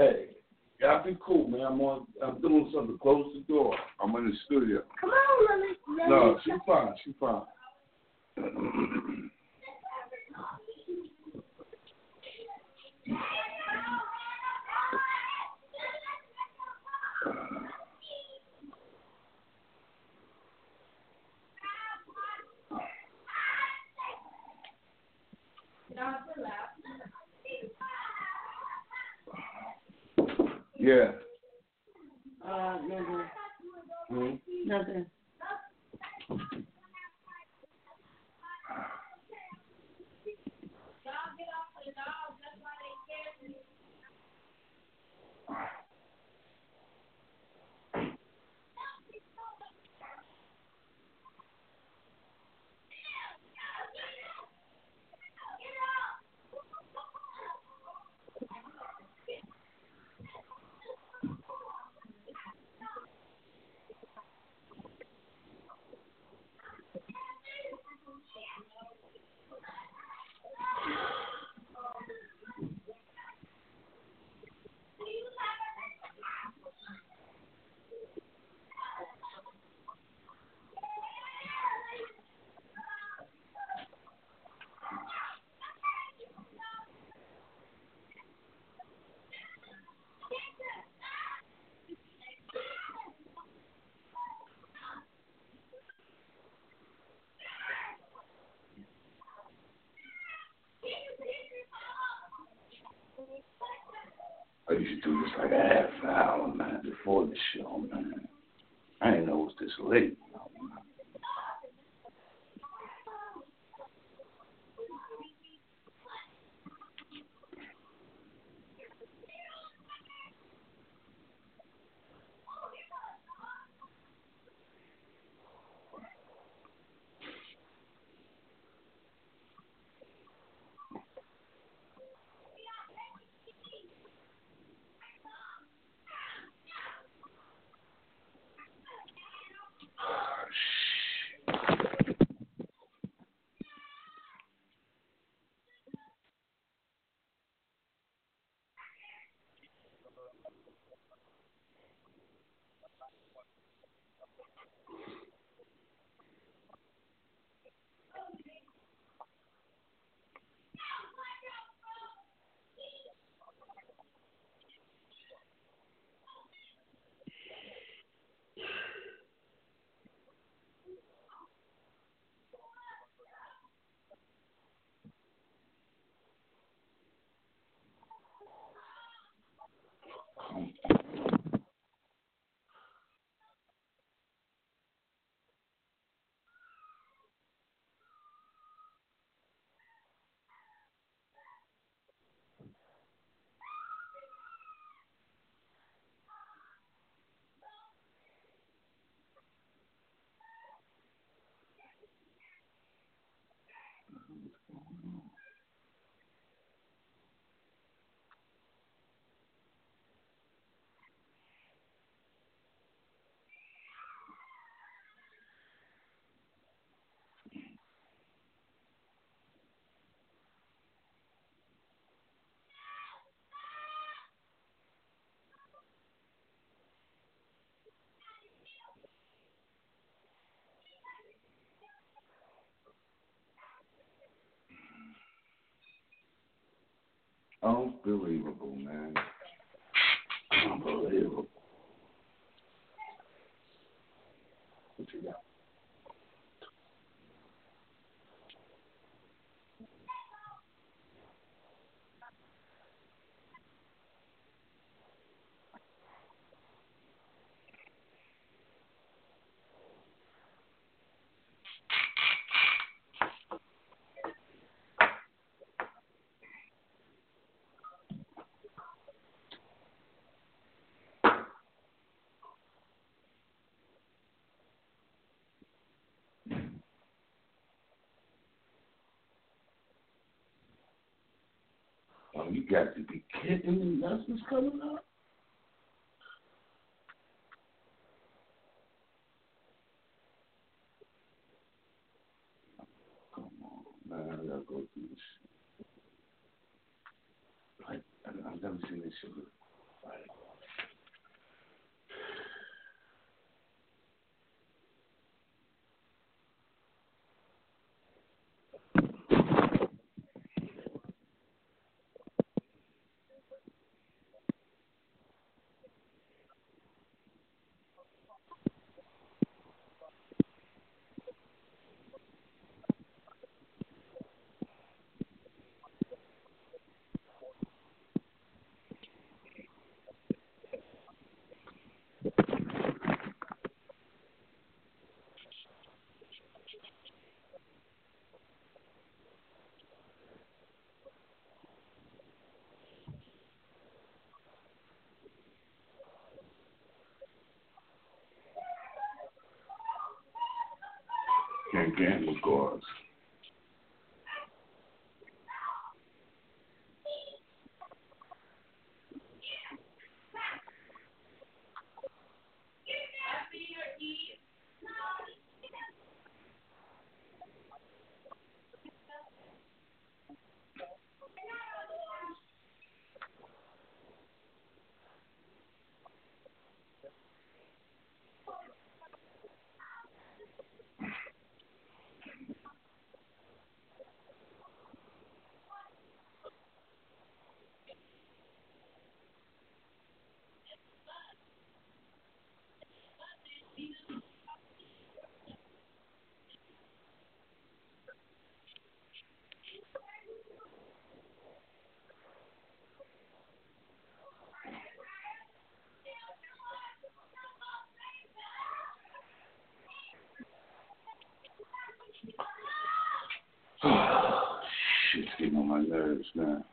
Hey, y'all be cool, man. I'm on. I'm doing something. Close the door. I'm in the studio. Come on, let me. Let No, she's fine. She's fine. Yeah. I used to do this like a half hour, man, before the show, man. I didn't know it was this late. Unbelievable, man. Unbelievable. What you got? Oh, you got to be kidding me. That's what's coming up? Come on, man. I gotta go through this shit. Like, I- I've never seen this shit before. Like, can't gamble guards. Shit's getting on my nerves now.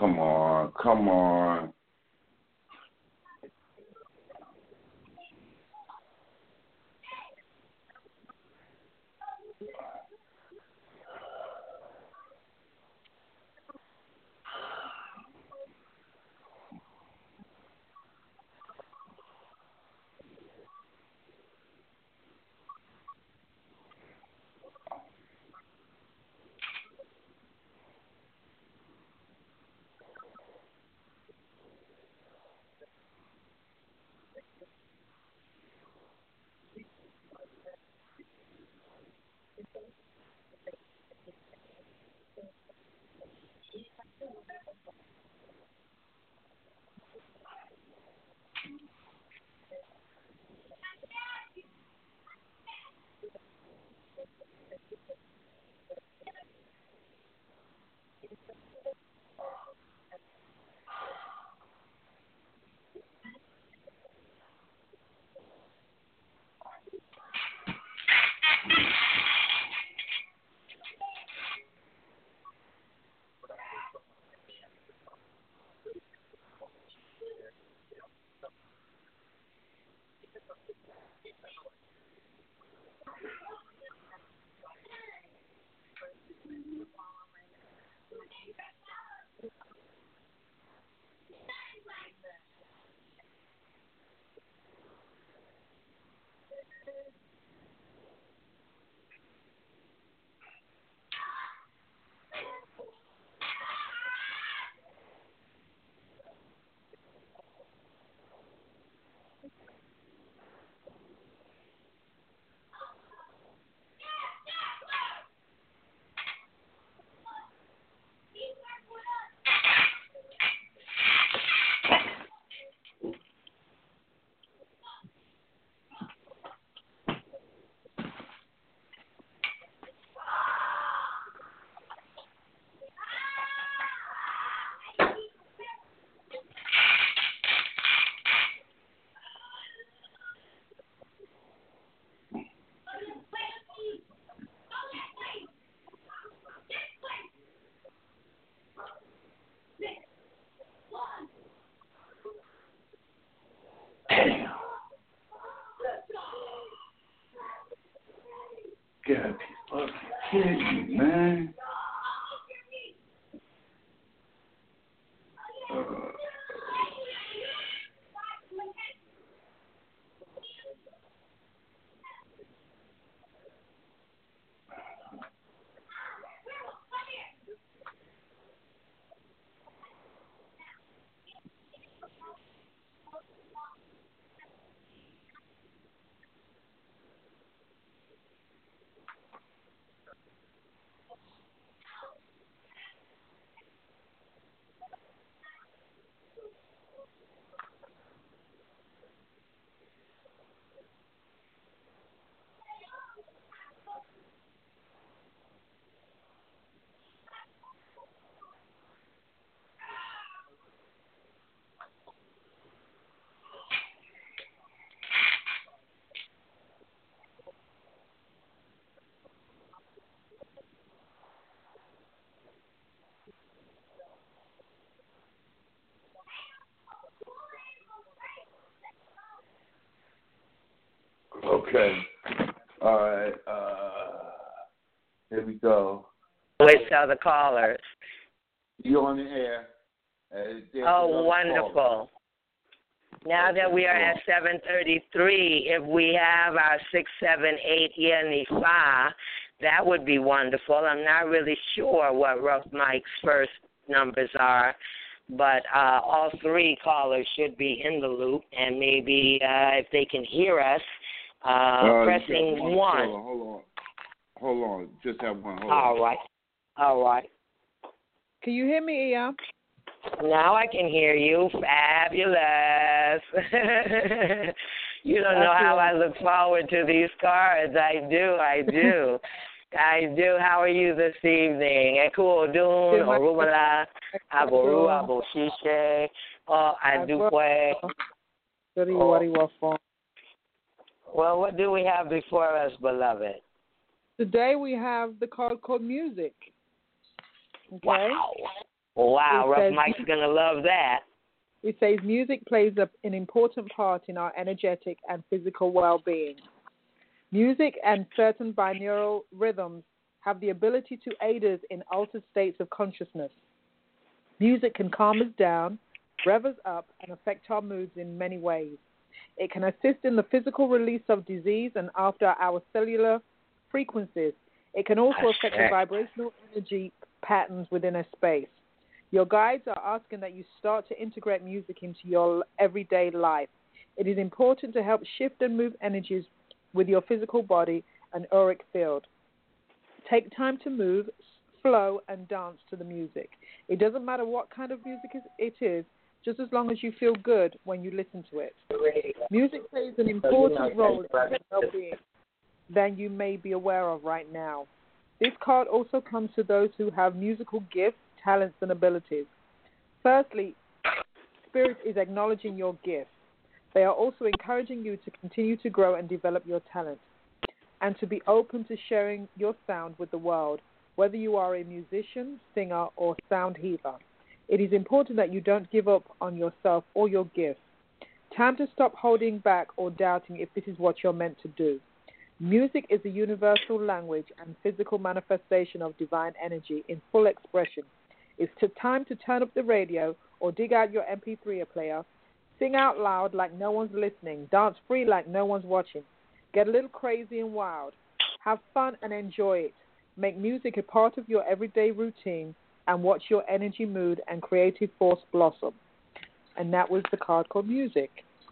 Come on, come on. gotta be fucking kidding me, man. Okay. All right. Uh, here we go. Let's tell the callers. You on the air? Uh, Oh, wonderful. call. Now that we are at 733, if we have our 678 here in the Yenifa, that would be wonderful. I'm not really sure what Rough Mike's first numbers are, but uh, all three callers should be in the loop, and maybe uh, if they can hear us, uh, Uh, pressing got one. caller. Hold on. Hold on. Just have one. Hold All on. right. All right. Can you hear me, Iya? Now I can hear you. Fabulous. you don't know how I look forward to these cards. I do. I do. I do. How are you this evening? Ekudun, Good, my- Orumala, Aboru, Aboshishe, oh, Adukwe. Sorry, Oh. worry, what for? Well, what do we have before us, beloved? Today we have the card called music. Okay? Wow. Wow, It Rough says- Mike's going to love that. It says music plays a, an important part in our energetic and physical well being. Music and certain binaural rhythms have the ability to aid us in altered states of consciousness. Music can calm us down, rev us up, and affect our moods in many ways. It can assist in the physical release of disease and after our cellular frequencies. It can also affect the vibrational energy patterns within a space. Your guides are asking that you start to integrate music into your everyday life. It is important to help shift and move energies with your physical body and auric field. Take time to move, flow, and dance to the music. It doesn't matter what kind of music it is, just as long as you feel good when you listen to it. Music plays an important role in your well-being than you may be aware of right now. This card also comes to those who have musical gifts, talents, and abilities. Firstly, Spirit is acknowledging your gifts. They are also encouraging you to continue to grow and develop your talents and to be open to sharing your sound with the world, whether you are a musician, singer, or sound healer. It is important that you don't give up on yourself or your gifts. Time to stop holding back or doubting if this is what you're meant to do. Music is a universal language and physical manifestation of divine energy in full expression. It's time to turn up the radio or dig out your MP3 player, sing out loud like no one's listening, dance free like no one's watching, get a little crazy and wild, have fun and enjoy it. Make music a part of your everyday routine and watch your energy, mood, and creative force blossom. And that was the card called music.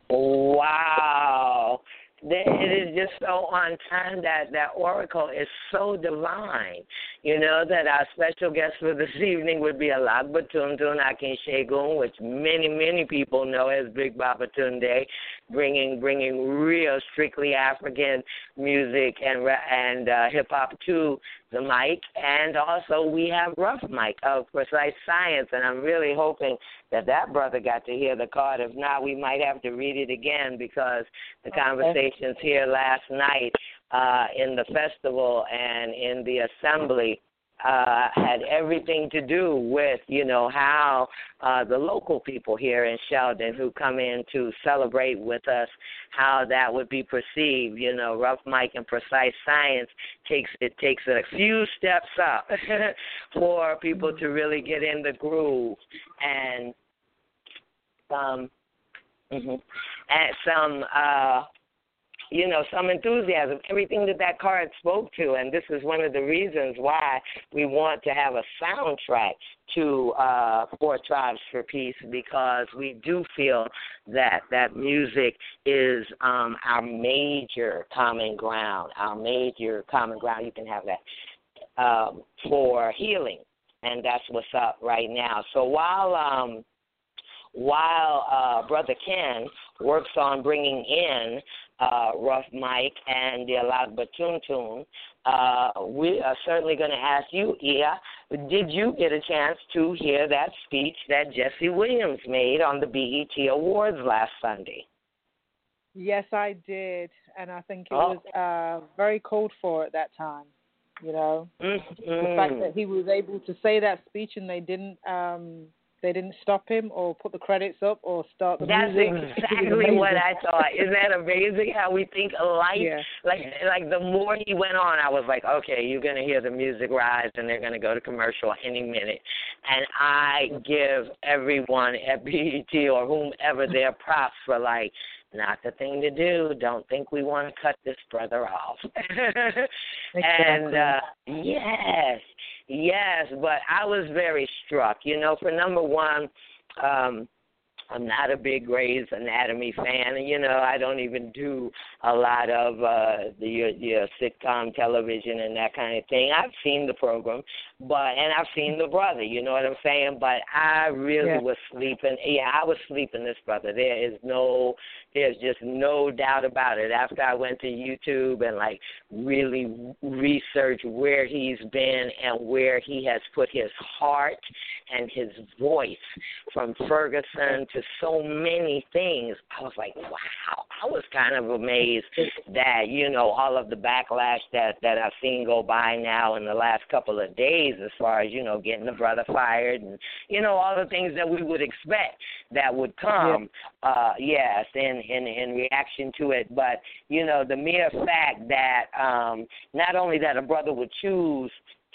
Wow. It is just so on time that that oracle is so divine. You know that our special guest for this evening would be Alagbatundun Akin Shegun, which many many people know as Big Baba Tunde, bringing bringing real strictly African music and and uh, hip hop to the mic, and also we have Rough Mike of Precise Science, and I'm really hoping that that brother got to hear the card. If not, we might have to read it again because the conversations here last night uh, in the festival and in the assembly uh, had everything to do with, you know, how uh, the local people here in Sheldon who come in to celebrate with us, how that would be perceived. You know, Rough Mike and Precise Science takes it takes a few steps up for people to really get in the groove and some mm-hmm, and some uh you know, some enthusiasm, everything that that card spoke to. And this is one of the reasons why we want to have a soundtrack to uh, Four Tribes for Peace because we do feel that that music is um, our major common ground, our major common ground. You can have that um, for healing, and that's what's up right now. So while um, while uh, Brother Ken works on bringing in uh, Rough Mike and the Alagba Tune uh, we are certainly going to ask you, Iya, did you get a chance to hear that speech that Jesse Williams made on the BET Awards last Sunday? Yes, I did, and I think it oh. was uh, very called for at that time. You know, mm-hmm. the fact that he was able to say that speech and they didn't um, they didn't stop him or put the credits up or start the That's music. exactly what I thought. Isn't that amazing how we think alike? Yeah. Like like the more he went on, I was like, okay, you're gonna hear the music rise and they're gonna go to commercial any minute. And I give everyone at BET or whomever their props for like not the thing to do. Don't think we want to cut this brother off. and uh yes, Yes, but I was very struck. You know, for number one, um, I'm not a big Grey's Anatomy fan. and You know, I don't even do a lot of uh the your, your sitcom television and that kind of thing. I've seen the program, but and I've seen the brother. You know what I'm saying? But I really yeah. was sleeping. Yeah, I was sleeping this brother. There is no, there's just no doubt about it. After I went to YouTube and like really research where he's been and where he has put his heart and his voice from Ferguson to so many things, I was like, wow. I was kind of amazed that you know all of the backlash that that I've seen go by now in the last couple of days, as far as you know getting the brother fired and you know all the things that we would expect that would come. Yeah. Uh, yes, in in in reaction to it, but you know the mere fact that um, not only that a brother would choose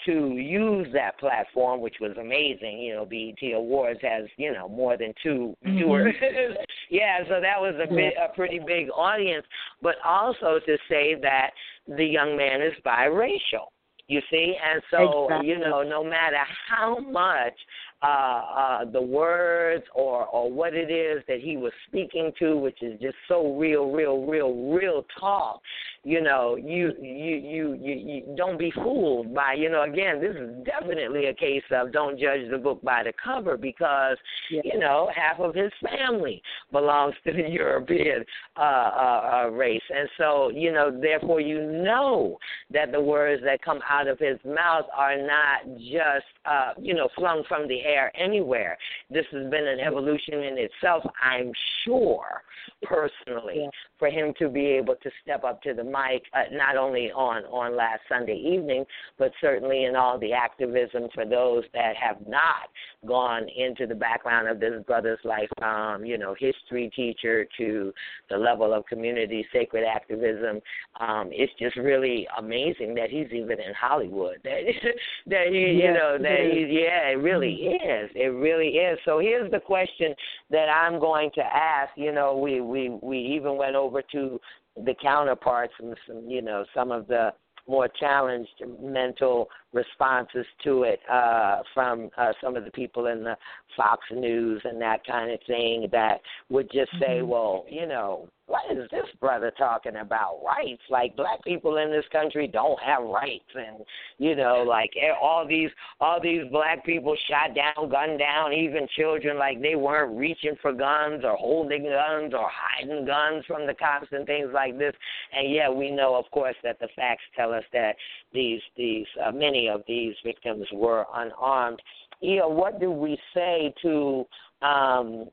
to use that platform, which was amazing. You know, BET Awards has you know more than 2 mm-hmm. viewers. yeah, so that was a bit a pretty big audience. But also to say that the young man is biracial. You see, and so exactly. you know, no matter how much uh, uh, the words or or what it is that he was speaking to, which is just so real, real, real, real talk. You know, you you you you, you don't be fooled by. You know, again, this is definitely a case of don't judge the book by the cover because you know half of his family belongs to the European uh, uh, uh, race, and so you know, therefore, you know that the words that come out of his mouth are not just uh, you know flung from the air anywhere. This has been an evolution in itself, I'm sure, personally, yeah. for him to be able to step up to the mic, uh, not only on, on last Sunday evening, but certainly in all the activism for those that have not gone into the background of this brother's life, um, you know, history teacher to the level of community sacred activism. Um, it's just really amazing that he's even in Hollywood. That that he, you know, that yeah, it really Mm-hmm. is. It really is. So here's the question that I'm going to ask. You know, we we we even went over to the counterparts and some, you know, some of the more challenged mental responses to it uh, from uh, some of the people in the Fox News and that kind of thing that would just say, mm-hmm. well, you know, what is this brother talking about? Rights? Like black people in this country don't have rights, and you know, like eh, all these all these black people shot down, gunned down, even children, like they weren't reaching for guns or holding guns or hiding guns from the cops and things like this. And yeah, we know, of course, that the facts tell us that these these uh, many of these victims were unarmed. Yeah, what do we say to um,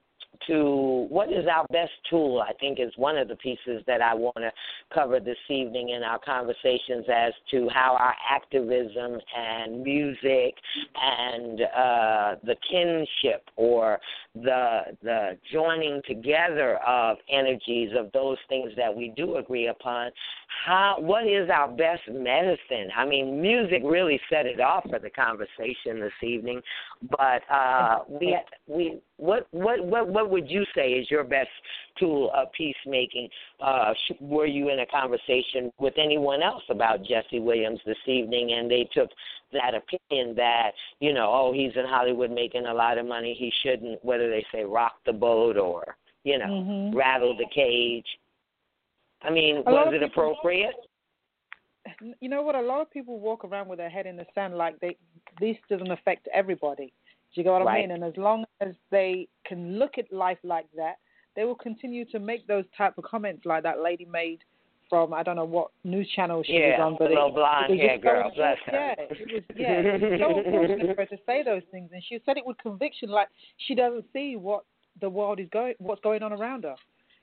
to what is our best tool, I think is one of the pieces that I want to cover this evening in our conversations as to how our activism and music and uh, the kinship or the the joining together of energies of those things that we do agree upon how what is our best medicine i mean music really set it off for the conversation this evening but uh we we what what what what would you say is your best tool of peacemaking uh were you in a conversation with anyone else about Jesse Williams this evening and they took that opinion that you know oh he's in Hollywood making a lot of money he shouldn't whether they say rock the boat or you know mm-hmm. rattle the cage I mean, a was it appropriate? you know what? A lot of people walk around with their head in the sand like they this doesn't affect everybody. Do you get what right. I mean? And as long as they can look at life like that, they will continue to make those type of comments like that lady made from I don't know what news channel she yeah, was on, but little it, blonde it hair girl, so, bless her. Yeah, it was yeah, it was so unfortunate for her to say those things, and she said it with conviction, like she doesn't see what the world is going, what's going on around her.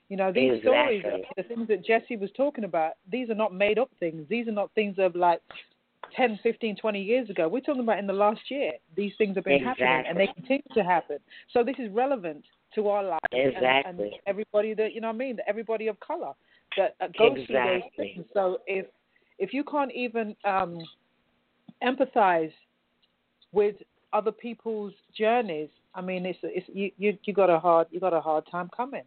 You know, these exactly. stories, the things that Jesse was talking about, these are not made up things. These are not things of like 10, 15, 20 years ago. We're talking about in the last year. These things have been exactly. happening and they continue to happen. So this is relevant to our lives exactly. and, and everybody that, you know what I mean, everybody of color that uh, goes exactly. through those things. So if if you can't even um, empathize with other people's journeys, I mean, it's, it's you, you you got a hard you got a hard time coming.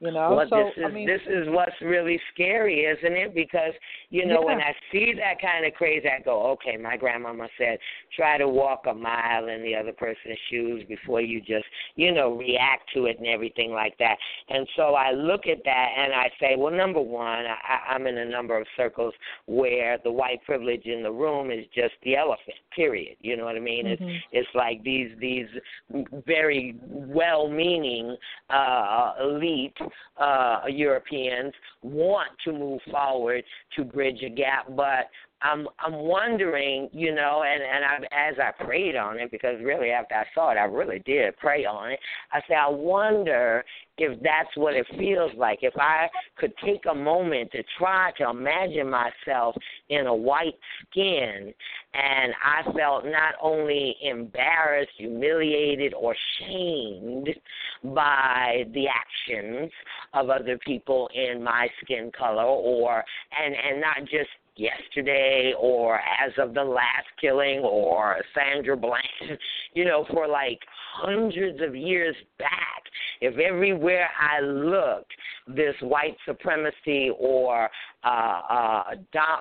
You know, well, so this is I mean, this is what's really scary, isn't it? Because you know, yeah. when I see that kind of crazy, I go, okay. My grandmama said, try to walk a mile in the other person's shoes before you just, you know, react to it and everything like that. And so I look at that and I say, well, number one, I, I'm in a number of circles where the white privilege in the room is just the elephant. Period. You know what I mean? Mm-hmm. It's it's like these these very well-meaning uh, elite uh, Europeans want to move forward to bridge a gap, but I'm I'm wondering, you know, and and I, as I prayed on it, because really after I saw it, I really did pray on it. I said, I wonder if that's what it feels like. If I could take a moment to try to imagine myself in a white skin, and I felt not only embarrassed, humiliated, or shamed by the actions of other people in my skin color, or and and not just yesterday or as of the last killing or Sandra Bland, you know, for like hundreds of years back. If everywhere I looked, this white supremacy or uh, uh,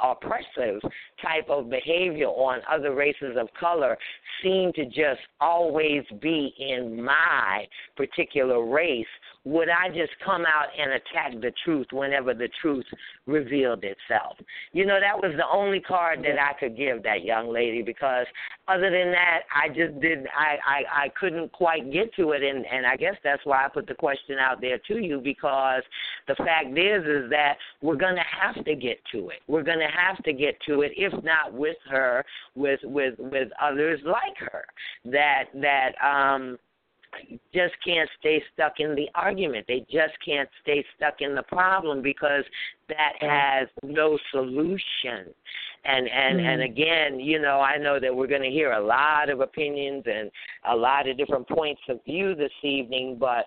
oppressive type of behavior on other races of color seemed to just always be in my particular race, would I just come out and attack the truth whenever the truth revealed itself? You know, that was the only card that I could give that young lady because other than that, I just didn't, I, I, I couldn't quite get to it. And, and I guess that's why I put the question out there to you because the fact is, is that we're going to have to get to it. We're going to have to get to it, if not with her, with, with, with others like her that, that, um, just can't stay stuck in the argument. They just can't stay stuck in the problem because that has no solution. And and mm-hmm. and again, you know, I know that we're going to hear a lot of opinions and a lot of different points of view this evening, but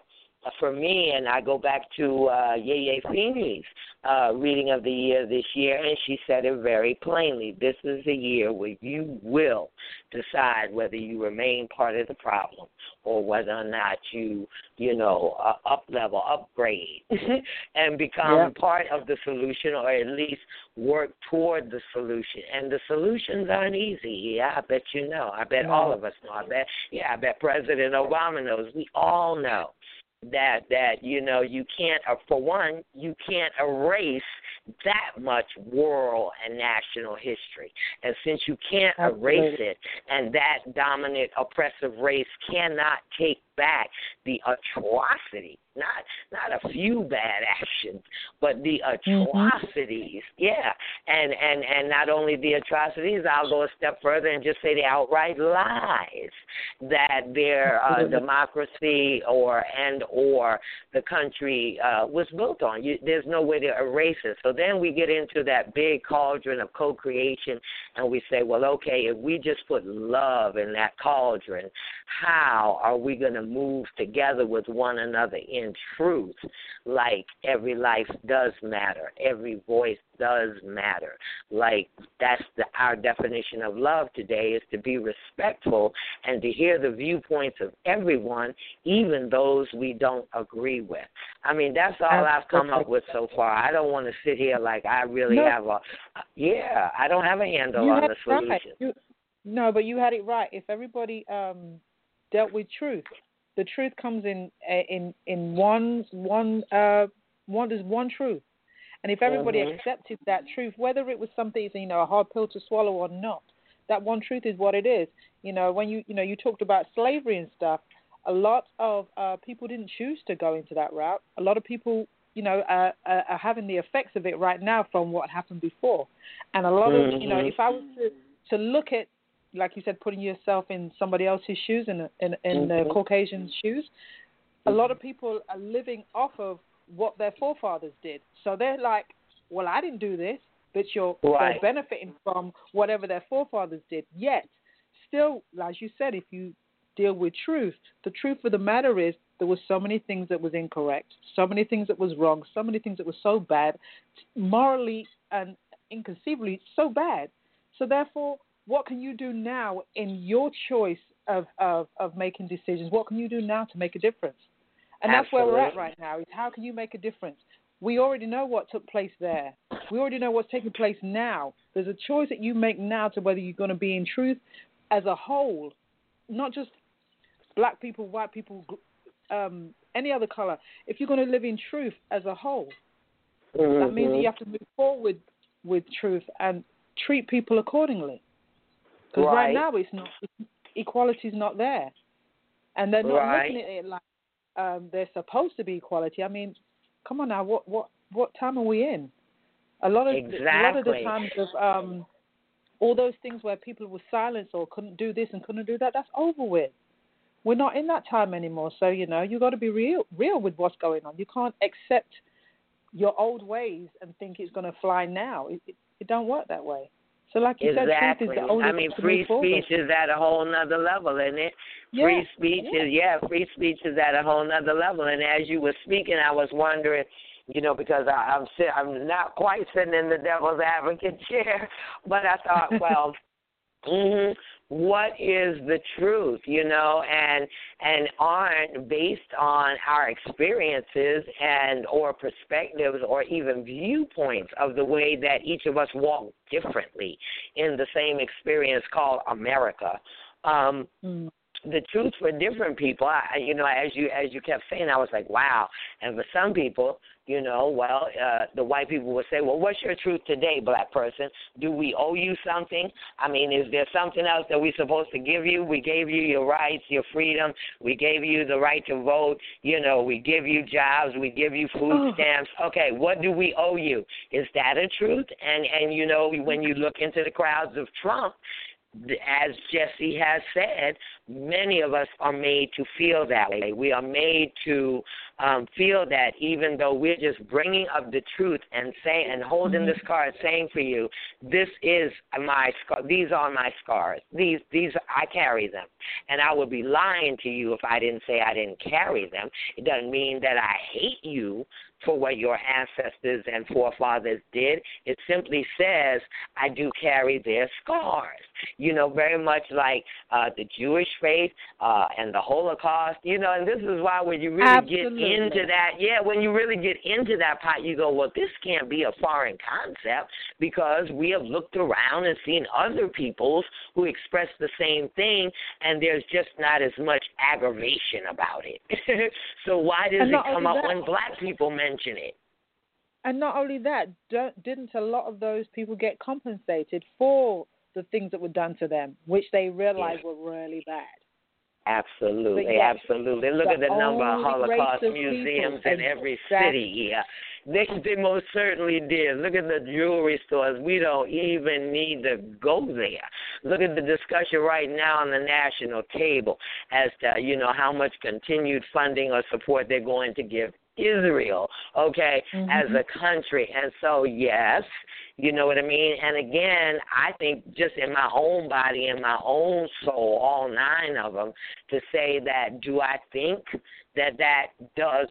for me, and I go back to uh, Yeye Feeney's uh, reading of the year this year, and she said it very plainly. This is the year where you will decide whether you remain part of the problem or whether or not you, you know, uh, up level, upgrade, and become yeah. part of the solution, or at least work toward the solution. And the solutions aren't easy. Yeah, I bet you know. I bet all of us know. I bet, yeah, I bet President Obama knows. We all know that that you know you can't uh, for one you can't erase that much world and national history and since you can't Absolutely. erase it and that dominant oppressive race cannot take back the atrocity not not a few bad actions but the Mm-hmm. atrocities mm-hmm. yeah and and and not only the atrocities i'll go a step further and just say the outright lies that their uh, democracy or and or the country uh, was built on. You, there's no way to erase it. So then we get into that big cauldron of co-creation, and we say, well, okay, if we just put love in that cauldron, how are we going to move together with one another in truth? Like every life does matter, every voice does matter. Like that's the, our definition of love today is to be respectful and to hear the viewpoints of everyone, even those we don't agree with. I mean, that's all I've come up with so far. I don't want to sit here like I really no. have a, yeah, I don't have a handle you on the solution. Right. You, no, but you had it right. If everybody um dealt with truth, the truth comes in in in one one uh one there's one truth and if everybody mm-hmm. accepted that truth, whether it was something you know a hard pill to swallow or not, that one truth is what it is. You know, when you you know you talked about slavery and stuff, a lot of uh, people didn't choose to go into that route. A lot of people, you know, uh, uh, are having the effects of it right now from what happened before. And a lot mm-hmm. of you know, if I was to to look at like you said, putting yourself in somebody else's shoes, in in, in mm-hmm. the Caucasian shoes, a lot of people are living off of what their forefathers did. So they're like, well, I didn't do this, but you're, right. you're benefiting from whatever their forefathers did. Yet, still, as you said, if you deal with truth, the truth of the matter is there were so many things that was incorrect, so many things that was wrong, so many things that were so bad, morally and inconceivably so bad. So therefore, what can you do now in your choice of, of, of making decisions? What can you do now to make a difference? And that's Absolutely. where we're at right now. Is how can you make a difference? We already know what took place there. We already know what's taking place now. There's a choice that you make now to whether you're going to be in truth as a whole, not just black people, white people, um, any other color. If you're going to live in truth as a whole, mm-hmm. that means that you have to move forward with truth and treat people accordingly. Because right. right. now it's not equality is not there, and they're not right. looking at it like um, there's supposed to be equality. I mean, come on now, what what what time are we in? A lot of exactly. a lot of the times of um, all those things where people were silenced or couldn't do this and couldn't do that, that's over with. We're not in that time anymore. So you know, you got to be real real with what's going on. You can't accept your old ways and think it's going to fly now. It, it, it don't work that way. So, like you exactly. said, truth is the only I mean, free speech is at a whole nother level, isn't it? Yeah. Free speech yeah. is yeah, free speech is at a whole nother level. And as you were speaking, I was wondering, you know, because I, I'm I'm not quite sitting in the devil's advocate chair, but I thought, well, hmm what is the truth you know and and aren't based on our experiences and or perspectives or even viewpoints of the way that each of us walk differently in the same experience called america. Um mm the truth for different people. I, you know as you as you kept saying i was like wow. And for some people you know well uh the white people would say well what's your truth today black person? Do we owe you something? I mean is there something else that we're supposed to give you? We gave you your rights your freedom. We gave you the right to vote. You know we give you jobs. We give you food Oh. stamps. Okay what do we owe you? Is that a truth? And and you know when you look into the crowds of trump as Jesse has said, many of us are made to feel that way. We are made to um, feel that even though we're just bringing up the truth and saying and holding this card, saying for you, this is my scar. These are my scars. These these I carry them, and I would be lying to you if I didn't say I didn't carry them. It doesn't mean that I hate you for what your ancestors and forefathers did. It simply says I do carry their scars. You know, very much like uh, the Jewish faith uh, and the Holocaust. You know, and this is why when you really Absolutely. get into that, yeah, when you really get into that pot, you go, well, this can't be a foreign concept because we have looked around and seen other peoples who express the same thing, and there's just not as much aggravation about it. so why does it come up when black people mention it? And not only that, don't, didn't a lot of those people get compensated for the things that were done to them, which they realized were really bad? Absolutely, yes, absolutely. Look the at the number of Holocaust museums in every city here. They they most certainly did. Look at the jewelry stores. We don't even need to go there. Look at the discussion right now on the national table as to you know how much continued funding or support they're going to give Israel, okay, as Mhm. a country. And so yes, you know what I mean? And again, I think just in my own body, in my own soul, all nine of them, to say that do I think that that does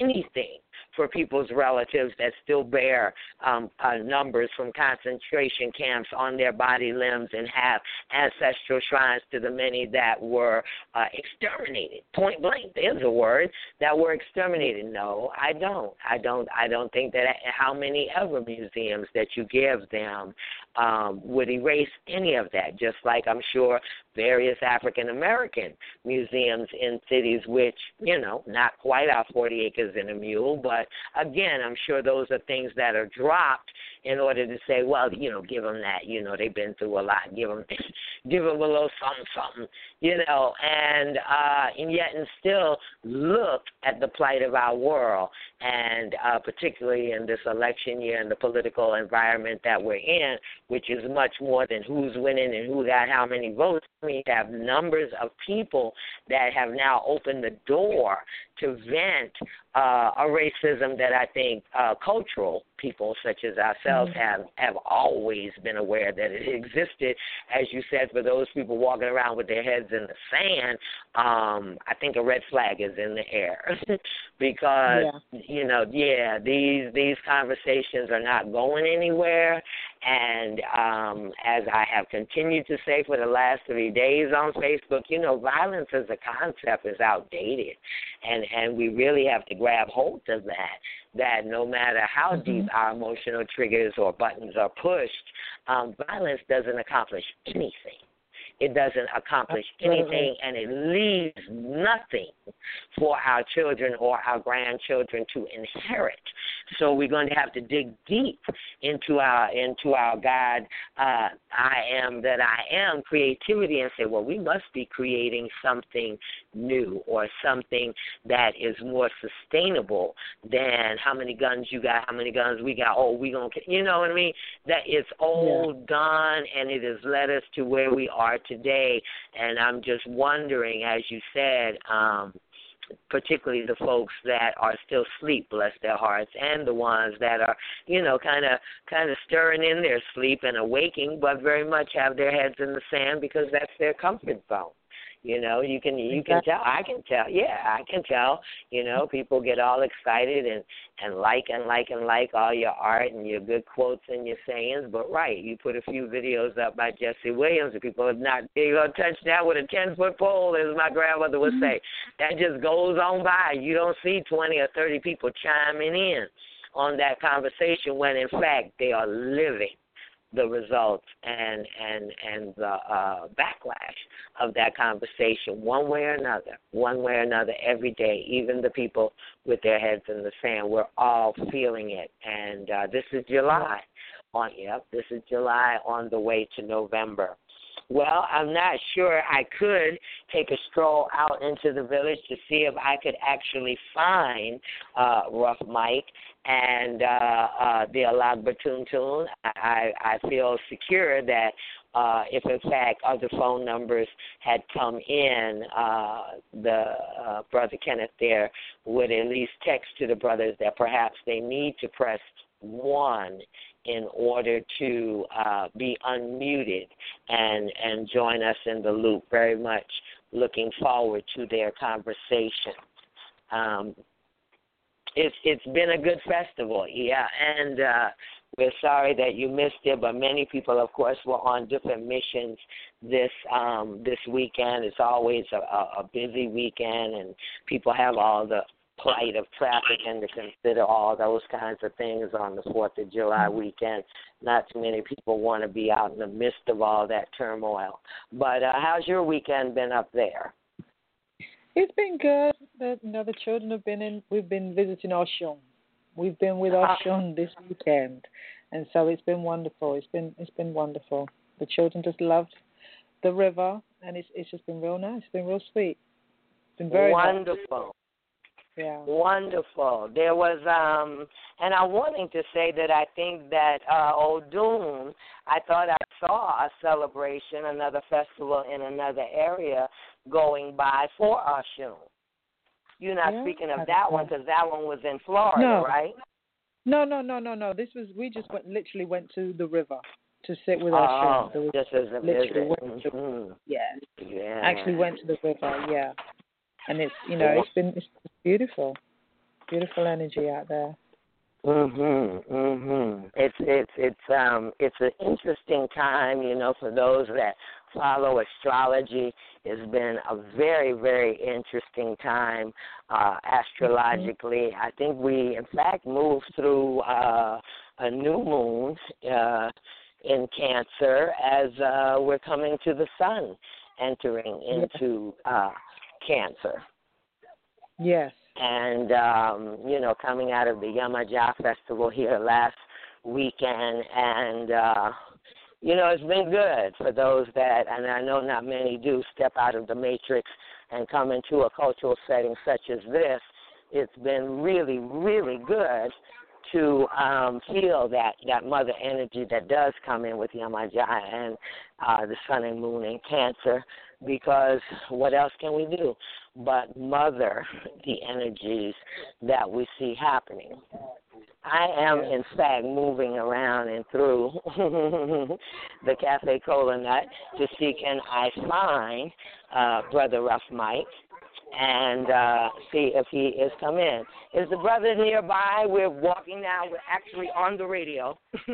anything for people's relatives that still bear um, uh, numbers from concentration camps on their body limbs and have ancestral shrines to the many that were uh, exterminated. Point blank, there's a word that were exterminated. No, I don't. I don't. I don't think that how many ever museums that you give them um, would erase any of that. Just like I'm sure various African American museums in cities, which you know, not quite our 40 acres and a mule, but again, I'm sure those are things that are dropped in order to say, well, you know, give them that. You know, they've been through a lot. Give them, give them a little something, something. You know, and uh, and yet and still look at the plight of our world, and uh, particularly in this election year and the political environment that we're in, which is much more than who's winning and who got how many votes. We have numbers of people that have now opened the door to vent uh, a racism that I think uh, cultural people such as ourselves Mhm. have have always been aware that it existed. As you said, for those people walking around with their heads in the sand, um, I think a red flag is in the air because you know, yeah, these these conversations are not going anywhere. And um, as I have continued to say for the last three days on Facebook, you know, violence as a concept is outdated, and and we really have to grab hold of that. That no matter how deep our emotional triggers or buttons are pushed, um, violence doesn't accomplish anything. It doesn't accomplish Absolutely. anything, and it leaves nothing for our children or our grandchildren to inherit. So we're going to have to dig deep into our into our God, uh, I am that I am creativity, and say, well, we must be creating something new or something that is more sustainable than how many guns you got, how many guns we got. Oh, we gonna, you know what I mean? That it's all done, and it has led us to where we are today. And I'm just wondering, as you said. um particularly the folks that are still asleep, bless their hearts, and the ones that are, you know, kind of kind of stirring in their sleep and awaking, but very much have their heads in the sand because that's their comfort zone. You know, you can you can tell. I can tell. Yeah, I can tell. You know, people get all excited and and like and like and like all your art and your good quotes and your sayings. But right, you put a few videos up by Jesse Williams, and people are not they're gonna touch that with a ten foot pole, as my grandmother would mm-hmm. say. That just goes on by. You don't see twenty or thirty people chiming in on that conversation when in fact they are living the results and and and the uh, backlash of that conversation one way or another, one way or another every day. Even the people with their heads in the sand, we're all feeling it. And uh, this is July. On yep, this is July on the way to November. Well, I'm not sure I could take a stroll out into the village to see if I could actually find uh, Rough Mike and uh, uh, the Alag Batuntun. I, I feel secure that uh, if in fact other phone numbers had come in, uh, the uh, brother Kenneth there would at least text to the brothers that perhaps they need to press one in order to uh, be unmuted and and join us in the loop. Very much looking forward to their conversation. Um, it's it's been a good festival, yeah, and uh, we're sorry that you missed it, but many people, of course, were on different missions this um, this weekend. It's always a, a busy weekend, and people have all the plight of traffic and to consider all those kinds of things on the Fourth of July weekend. Not too many people want to be out in the midst of all that turmoil. But uh, how's your weekend been up there? It's been good. The, you know, the children have been in. We've been visiting Oshun. We've been with Oshun this weekend, and so it's been wonderful. It's been it's been wonderful. The children just loved the river, and it's it's just been real nice. It's been real sweet. It's been very wonderful. Yeah. Wonderful. There was um and I'm wanting to say that I think that uh Odun, I thought I saw a celebration, another festival in another area going by for Oshun. You're not Yeah, speaking of that one because that one was in Florida, No. right? No, no, no, no, no. This was we just went literally went to the river to sit with Oh, our There was, just as a literally visit. went to- Mhm. yeah. Yeah. Actually went to the river. Yeah. And it's you know it's been it's beautiful, beautiful energy out there. Mhm, mhm. It's it's it's um it's an interesting time, you know, for those that follow astrology. It's been a very very interesting time uh astrologically. I think we in fact moved through uh a new moon uh in Cancer as uh we're coming to the sun entering into uh Cancer Yes. and um, you know, coming out of the Yamaja festival here last weekend, and uh, you know, it's been good for those that, and I know not many do, step out of the matrix and come into a cultural setting such as this. It's been really, really good to um, feel that that mother energy that does come in with Yamaja and uh, the sun and moon and Cancer, because what else can we do but mother the energies that we see happening? I am, in fact, moving around and through the Cafe Cola Nut to see can I find uh, Brother Rough Mike and uh, see if he is come in. Is the brother nearby? We're walking now. We're actually on the radio.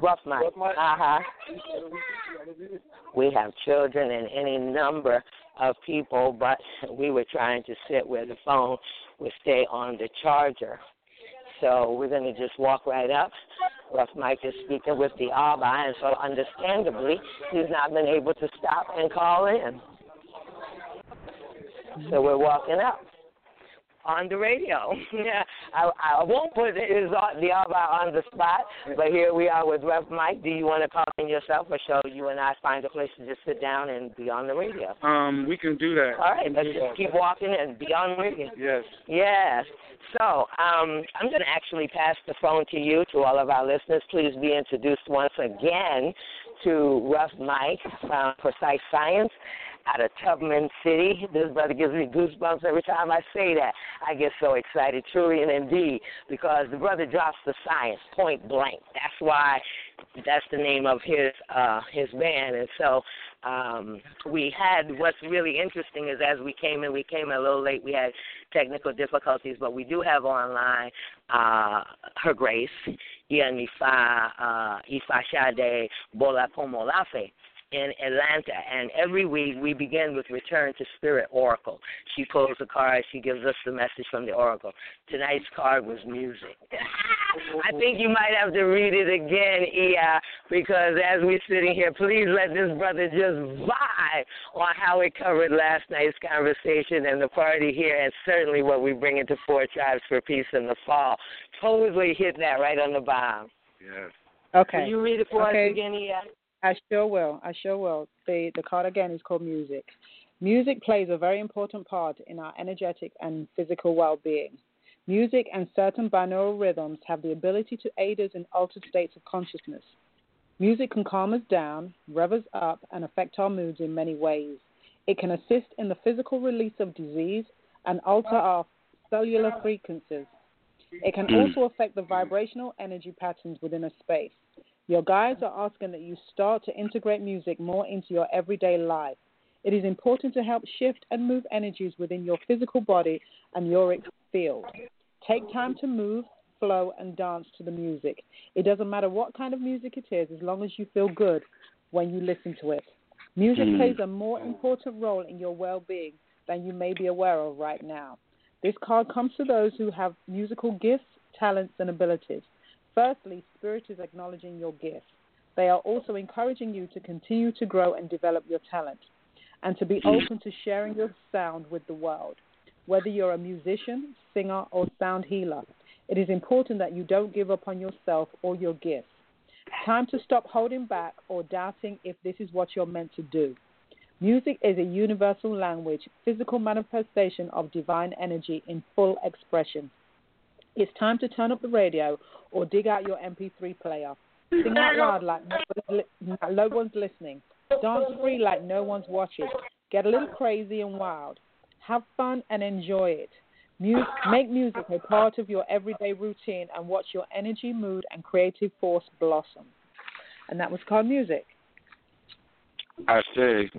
Rough Mike. Uh huh. We have children and any number of people, but we were trying to sit where the phone would stay on the charger. So we're going to just walk right up. Rough Mike is speaking with the Abba, and so understandably, he's not been able to stop and call in. So we're walking up on the radio. yeah, I, I won't put his the Abba on the spot, but here we are with Rough Mike. Do you want to call in yourself, or shall you and I find a place to just sit down and be on the radio? Um, we can do that. All right, let's just keep walking and be on the radio. Yes. Yes. So um, I'm going to actually pass the phone to you, to all of our listeners. Please be introduced once again to Rough Mike from Precise Science out of Tubman City. This brother gives me goosebumps every time I say that. I get so excited, truly and indeed, because the brother drops the science point blank. That's why that's the name of his uh his band and so um we had what's really interesting is as we came in we came in a little late we had technical difficulties but we do have online uh her grace Iya Ifa uh Ifa Shade Bola Pomolafe in Atlanta, and every week we begin with Return to Spirit Oracle. She pulls a card, she gives us the message from the Oracle. Tonight's card was music. I think you might have to read it again, Iya, because as we're sitting here, please let this brother just vibe on how it covered last night's conversation and the party here, and certainly what we bring into Four Tribes for Peace in the fall. Totally hit that right on the bomb. Yes. Okay. Will you read it for Okay. us again, Iya? I sure will. I sure will. The the card again is called music. Music plays a very important part in our energetic and physical well-being. Music and certain binaural rhythms have the ability to aid us in altered states of consciousness. Music can calm us down, rev us up, and affect our moods in many ways. It can assist in the physical release of disease and alter our cellular frequencies. It can hmm. also affect the vibrational energy patterns within a space. Your guides are asking that you start to integrate music more into your everyday life. It is important to help shift and move energies within your physical body and your field. Take time to move, flow, and dance to the music. It doesn't matter what kind of music it is, as long as you feel good when you listen to it. Music Mm. plays a more important role in your well being than you may be aware of right now. This card comes to those who have musical gifts, talents, and abilities. Firstly, Spirit is acknowledging your gifts. They are also encouraging you to continue to grow and develop your talent and to be hmm. open to sharing your sound with the world. Whether you're a musician, singer, or sound healer, it is important that you don't give up on yourself or your gifts. Time to stop holding back or doubting if this is what you're meant to do. Music is a universal language, physical manifestation of divine energy in full expression. It's time to turn up the radio or dig out your MP3 player. Sing out loud like no one's listening. Dance free like no one's watching. Get a little crazy and wild. Have fun and enjoy it. Make music a part of your everyday routine and watch your energy, mood, and creative force blossom. And that was called music. I see.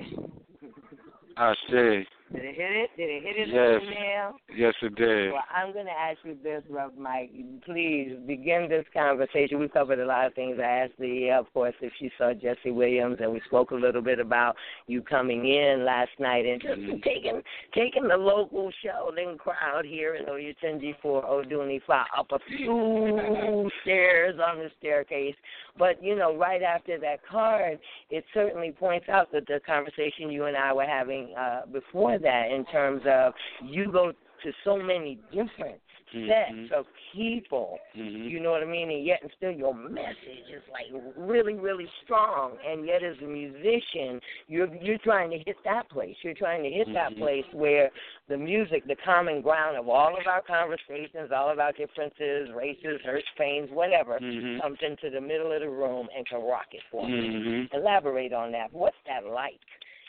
I say, Did it hit it? Did it hit it Yes. in the nail? yes, it did. Well, I'm going to ask you this, Rough Mike. Please begin this conversation. We covered a lot of things. I asked the, of course, if she saw Jesse Williams, and we spoke a little bit about you coming in last night and just Mhm. taking taking the local show crowd here in Oyotunji for Oduni Fa up a few stairs on the staircase. But you know, right after that card, it certainly points out that the conversation you and I were having uh, before that, in terms of you go to so many different sets Mhm. of people. Mhm. You know what I mean? And yet, and still, your message is like really, really strong. And yet, as a musician, you're you're trying to hit that place. You're trying to hit that Mhm. place where the music, the common ground of all of our conversations, all of our differences, races, hurts, pains, whatever, Mhm. comes into the middle of the room and can rock it for me. Mhm. Elaborate on that. What's that like?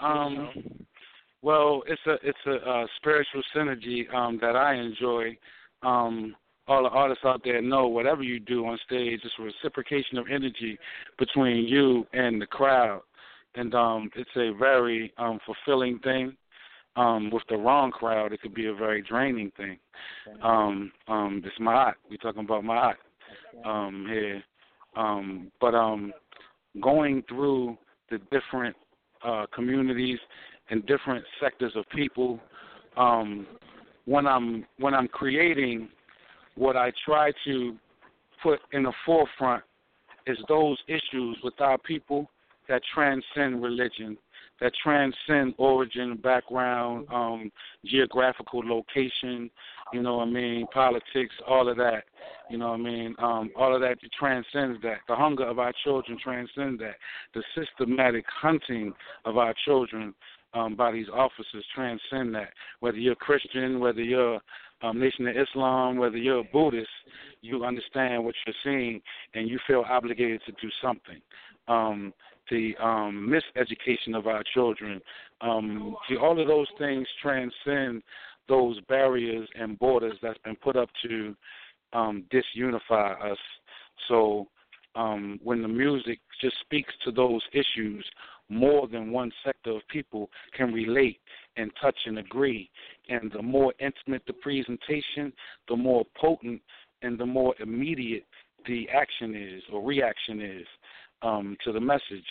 Um, well, it's a it's a uh, spiritual synergy um, that I enjoy. Um, all the artists out there know whatever you do on stage, it's a reciprocation of energy between you and the crowd, and um, it's a very um, fulfilling thing. Um, with the wrong crowd, it could be a very draining thing. Um, um, it's Ma'at. We're talking about Ma'at um, here. Um, but um, going through the different uh, communities and different sectors of people, um, when I'm when I'm creating, what I try to put in the forefront is those issues with our people that transcend religion, that transcend origin, background, um, geographical location, you know what I mean, politics, all of that. You know what I mean? Um, all of that transcends that. The hunger of our children transcends that. The systematic hunting of our children um, by these officers transcend that. Whether you're Christian, whether you're um, Nation of Islam, whether you're a Buddhist, you understand what you're seeing and you feel obligated to do something. Um, the um, miseducation of our children, um, see, all of those things transcend those barriers and borders that's been put up to um, disunify us. So um, when the music just speaks to those issues, more than one sector of people can relate and touch and agree. And the more intimate the presentation, the more potent and the more immediate the action is or reaction is um, to the message.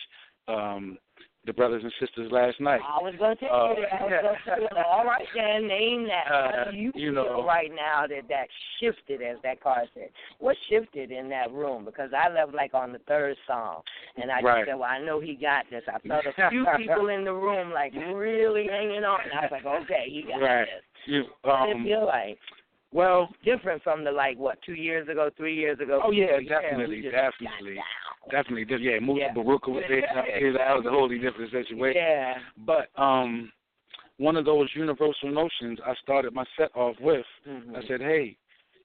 Um, the brothers and sisters last night. I was going to tell Uh, you that. I was gonna tell you, All right, then, name that. Uh, do you, you feel know- right now that that shifted, as that car said? What shifted in that room? Because I left like on the third song, and I Right. just said, well, I know he got this. I felt a few people in the room like really hanging on. And I was like, okay, he got Right. this. You, What did it um, feel like? well, Different from the like what two years ago, three years ago. Oh, yeah, definitely, definitely. Definitely, did- yeah, Musa Yeah. Baruka was there. That was a wholly different situation. Yeah. But um, one of those universal notions I started my set off with, Mhm. I said, hey,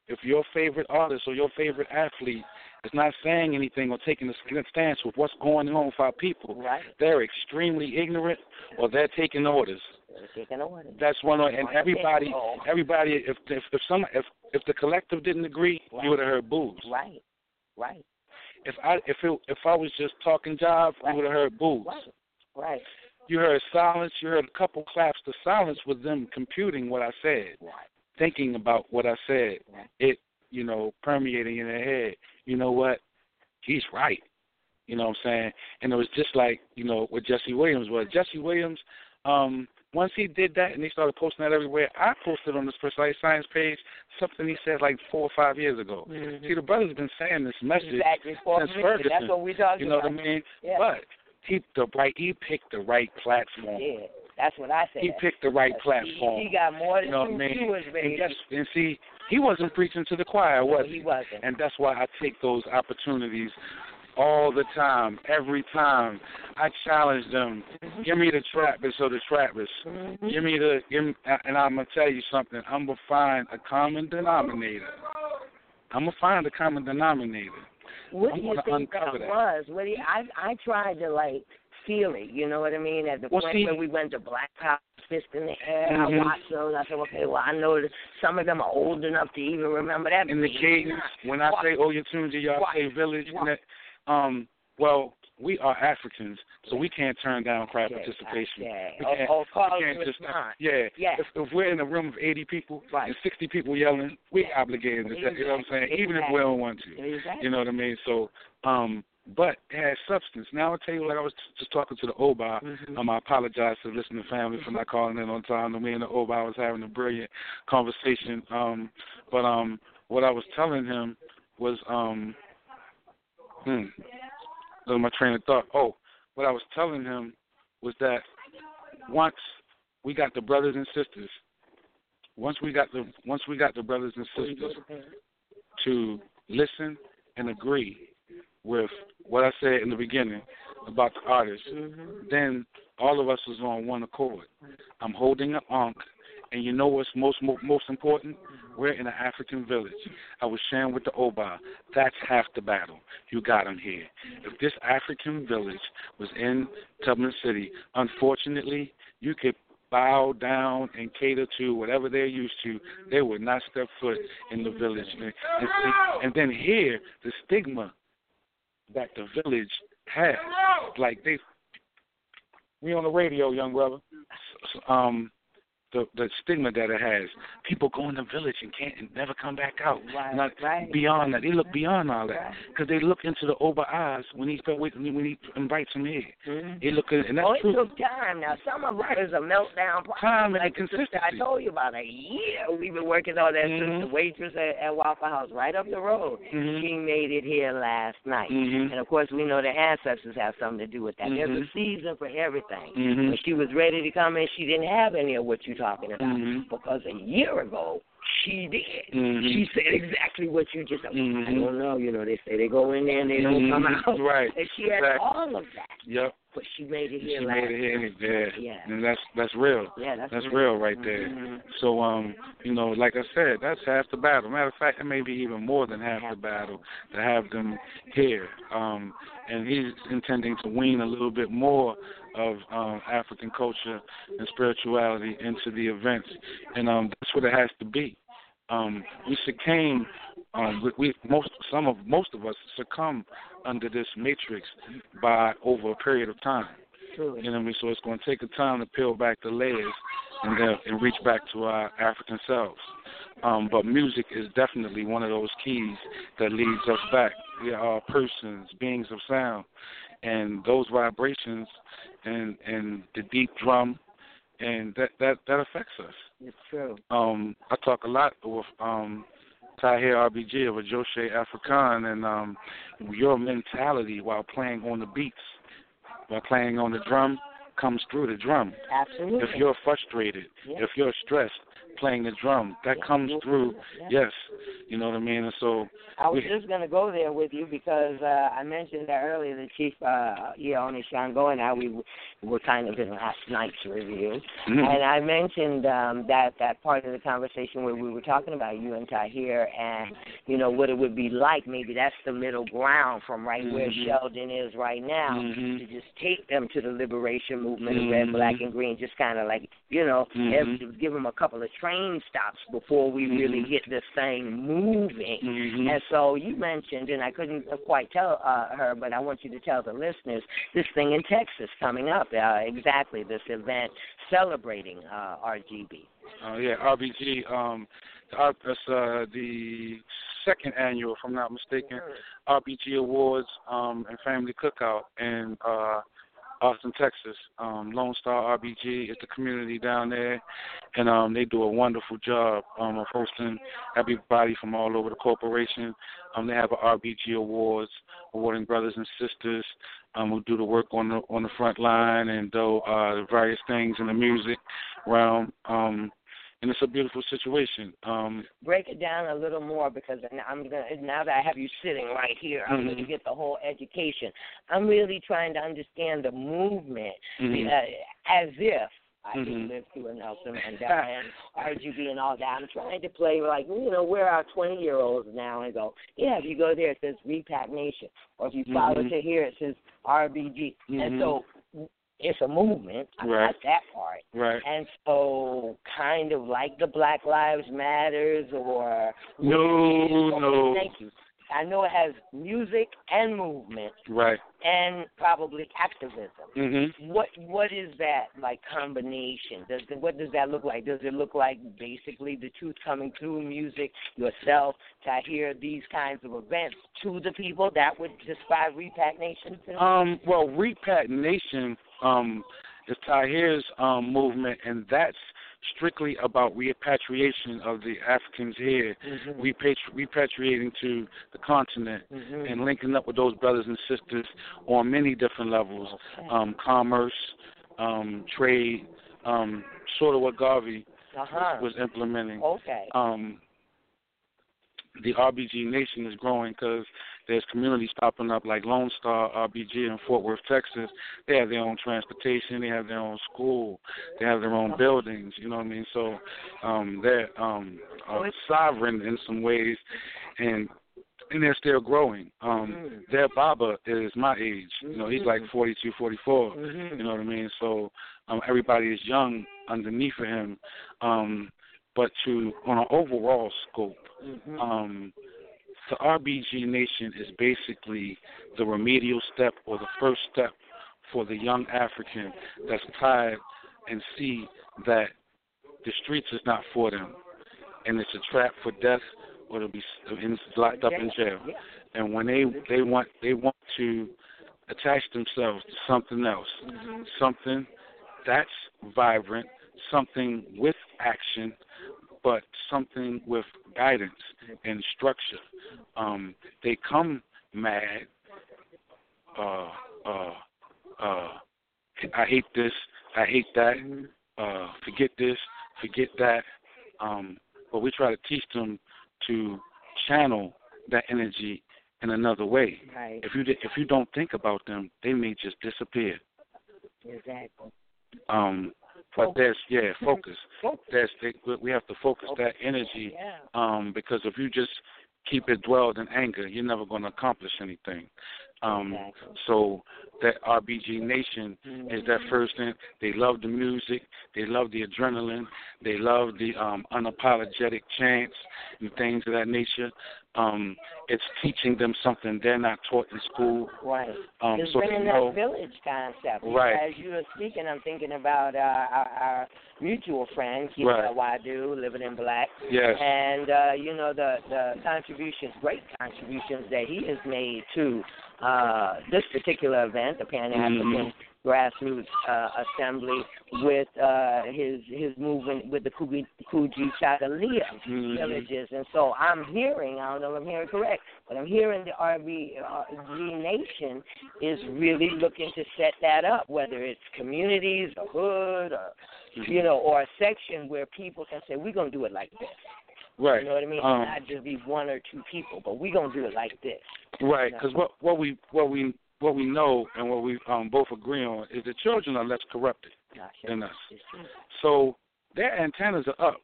if your favorite artist or your favorite athlete is not saying anything or taking a stance with what's going on with our people, Right. they're extremely ignorant or they're taking orders. They're taking orders. That's one. And everybody, Oh. everybody, if if if some if if the collective didn't agree, Right. you would have heard boos. Right. Right. If I if it, if I was just talking job, Right. you would have heard boos. Right. Right. You heard silence. You heard a couple claps. The silence was them computing what I said, Right. thinking about what I said. Right. It you know permeating in their head. You know what? He's right. You know what I'm saying? And it was just like you know what Jesse Williams was. Jesse Williams. Um, once he did that and he started posting that everywhere, I posted on this Precise Science page something he said like four or five years ago. Mhm. See, the brother's been saying this message Exactly. Since. Ferguson. That's what we're talking You know about. what I mean? Yeah. But he the right he picked the right platform. Yeah. That's what I said. He picked the right platform. he got more than you know two viewers, And, baby. that's, and see, he wasn't preaching to the choir, No, was he wasn't. And that's why I take those opportunities all the time, every time. I challenge them. Give me the trappers or the trappers. Mm-hmm. Give me the give me, and I'm gonna tell you something. I'm gonna find a common denominator. I'm gonna find a common denominator. What I'm do you think that that. was? What do you, I I tried to like feel it. You know what I mean? At the Well, point see- where we went to Black Power, Fist in the Air, Mhm. I watched those. I said, okay, well, I know that some of them are old enough to even remember that. in the cadence. When I say Oyotunji, y'all Right. say village. Right. And that, um, well, we are Africans, so we can't turn down crowd participation. yeah. We can't, or call we can't just respond. yeah. If, if we're in a room of 80 people Right. and 60 people yelling, we're Yeah. obligated to say, you know what I'm saying? Exactly. Even if we don't want to. Exactly. You know what I mean? So, um, but it has substance. Now I'll tell you, like I was just talking to the Oba. Mhm. Um, I apologize to the listening family for not calling in on time. Me and the Oba was having a brilliant conversation. Um, but um, what I was telling him was um, hmm, was my train of thought. Oh, what I was telling him was that once we got the brothers and sisters, once we got the once we got the brothers and sisters to listen and agree with what I said in the beginning about the artists, Mhm. then all of us was on one accord. I'm holding an ankh, and you know what's most mo- most important? We're in an African village. I was sharing with the Oba. That's half the battle. You got 'em here. If this African village was in Tubman City, unfortunately, you could bow down and cater to whatever they're used to. They would not step foot in the village. And, and, then here, the stigma that the village has, like they we on the radio, young brother. Um, the the stigma that it has. People go in the village and can't and never come back out. Right, Not right. beyond that. They look beyond all that Right. because they look into the Oba eyes when he when he, when he invites them here. Mhm. They look at and that's Oh, it true. took time. Now, some of it is a meltdown process. Time and like sister consistency. I told you about a year we've been working on that Mhm. sister waitress at, at Waffle House right up the road. Mhm. She made it here last night. Mhm. And of course, we know the ancestors have something to do with that. There's a Mhm. season for everything. Mhm. When she was ready to come in, she didn't have any of what you're talking about. Mhm. Because a year ago, she did. Mhm. She said exactly what you just said. I don't know. You know, they say they go in there and they don't come Mhm. out. Right. And she had Exactly. all of that. Yep. But she made it here. She made it here. Yeah. Yeah. And that's that's real. Yeah, that's, That's real right there. Mhm. So um, you know, like I said, that's half the battle. Matter of fact, it may be even more than half the battle to have them here. Um, and he's intending to wean a little bit more of um, African culture and spirituality into the events, and um, that's what it has to be. Um, we succumb. Um, we, we most some of most of us succumb under this matrix by over a period of time. Truly. You know what I mean? So it's going to take a time to peel back the layers and then and reach back to our African selves. Um, but music is definitely one of those keys that leads us back. We are all persons, beings of sound, and those vibrations and and the deep drum, and that that that affects us. It's true. Um, I talk a lot with um, Tahir RBG of a Joshe African, and um, your mentality while playing on the beats, while playing on the drum, comes through the drum. Absolutely. If you're frustrated, if you're stressed, playing the drum, that Yeah, comes through. yeah. Yes, you know what I mean. And so, I was we- just going to go there with you because uh, I mentioned that earlier. The chief, uh, Ione Shango, and I we were kind of in last night's review, Mhm. and I mentioned um, that that part of the conversation where we were talking about you and Tahir, and you know what it would be like. Maybe that's the middle ground from right where Mhm. Sheldon is right now Mhm. to just take them to the liberation movement of red, black, and green. Just kind of like you know, Mhm. give them a couple of train stops before we really Mhm. get this thing moving. Mhm. And so you mentioned, and I couldn't quite tell uh, her, but I want you to tell the listeners this thing in Texas coming up. Uh, exactly this event celebrating uh, RGB. Uh, yeah, RBG. Um, that's uh, the second annual, if I'm not mistaken, RBG Awards um, and Family Cookout and uh, Austin, Texas. Um, Lone Star RBG is the community down there, and um, they do a wonderful job um, of hosting everybody from all over the corporation. Um, they have a RBG Awards awarding brothers and sisters um, who do the work on the on the front line and do uh, various things in the music realm. Um, and it's a beautiful situation. Um, Break it down a little more because I'm gonna now that I have you sitting right here, I'm Mhm. going to get the whole education. I'm really trying to understand the movement Mhm. uh, as if. I Mhm. didn't live through a Nelson Mandela and RGB and all that. I'm trying to play like you know we're our 20 year olds now and go yeah if you go there it says Repat Nation or if you follow Mhm. to here it says RBG and Mhm. so it's a movement. I Right. that part. right. And so, kind of like the Black Lives Matters or No, no. Thank you. I know it has music and movement Right. and probably activism. Mhm. What what is that like combination? Does the, what does that look like? Does it look like basically the truth coming through music, yourself, to hear these kinds of events to the people that would describe Repat Nation? To? Um, well, Repat Nation um, is Tahir's um, movement, and that's strictly about repatriation of the Africans here, Mhm. repatri- repatriating to the continent, Mhm. and linking up with those brothers and sisters on many different levels, Okay. um, commerce, um, trade, um, sort of what Garvey uh-huh. was implementing. Okay. um, the RBG Nation is growing because there's communities popping up like Lone Star RBG in Fort Worth, Texas. They have their own transportation, they have their own school, they have their own buildings. You know what I mean? So um, they're um, uh, sovereign in some ways, and and they're still growing. Um, Mhm. their Baba is my age. You know, he's like 42, 44. Mhm. You know what I mean? So um, everybody is young underneath of him. Um, but to on an overall scope, Mhm. um, the RBG Nation is basically the remedial step or the first step for the young African that's tired and see that the streets is not for them, and it's a trap for death or to be locked up in jail. And when they they want they want to attach themselves to something else, Mhm. something that's vibrant, something with action, but something with guidance and structure. Um, they come mad. Uh, uh, uh, I hate this. I hate that. Uh, forget this. Forget that. Um, but we try to teach them to channel that energy in another way. Right. If you if you don't think about them, they may just disappear. Exactly. Um, but there's yeah, focus. Focus. They, we have to focus that energy Yeah. um, because if you just keep it dwelled in anger, you're never going to accomplish anything. Um, Exactly. so that RBG Nation is that first thing. They love the music, they love the adrenaline, they love the um, unapologetic chants and things of that nature. Um, it's teaching them something they're not taught in school. Right. Um, it's so bringing they know, that village concept. Right. As you were speaking, I'm thinking about uh, our, our mutual friend, Keith Right. Wadu, living in Black. yes, And uh, you know the the contributions, great contributions that he has made to uh, this particular event, the Pan African Grassroots uh, Assembly, with uh, his his movement with the Kuji, Kuji Chagalia Mhm. villages. And so I'm hearing, I don't know if I'm hearing correct, but I'm hearing the RB RB Nation is really looking to set that up, whether it's communities, a hood, or you know, or a section where people can say, we're going to do it like this. Right. You know what I mean? Um, Not just be one or two people, but we're going to do it like this. Right, because what what we what we what we know and what we um, both agree on is that children are less corrupted Gosh, than us. So their antennas are up.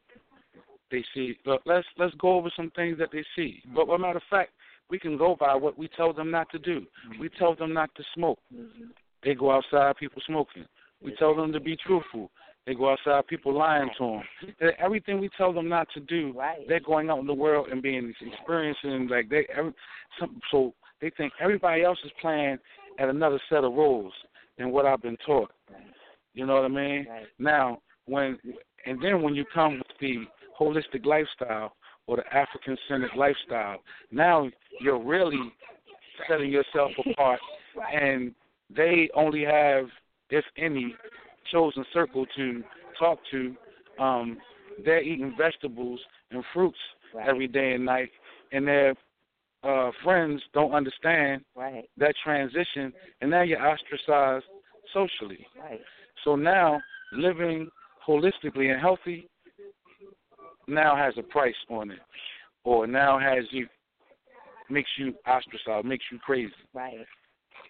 They see. Look, let's let's go over some things that they see. But, as a matter of fact, we can go by what we tell them not to do. We tell them not to smoke. They go outside, people smoking. We tell them to be truthful. They go outside, people lying to them. Everything we tell them not to do, Right. they're going out in the world and being experiencing like they every some, so they think everybody else is playing at another set of rules than what I've been taught. You know what I mean? Right. Now, when and then when you come with the holistic lifestyle or the African centered lifestyle, now you're really setting yourself apart and they only have, if any, chosen circle to talk to. Um, they're eating vegetables and fruits Right. every day and night and their uh friends don't understand Right. that transition and now you're ostracized socially. Right. So now living holistically and healthy now has a price on it, or now has you makes you ostracized, makes you crazy. Right.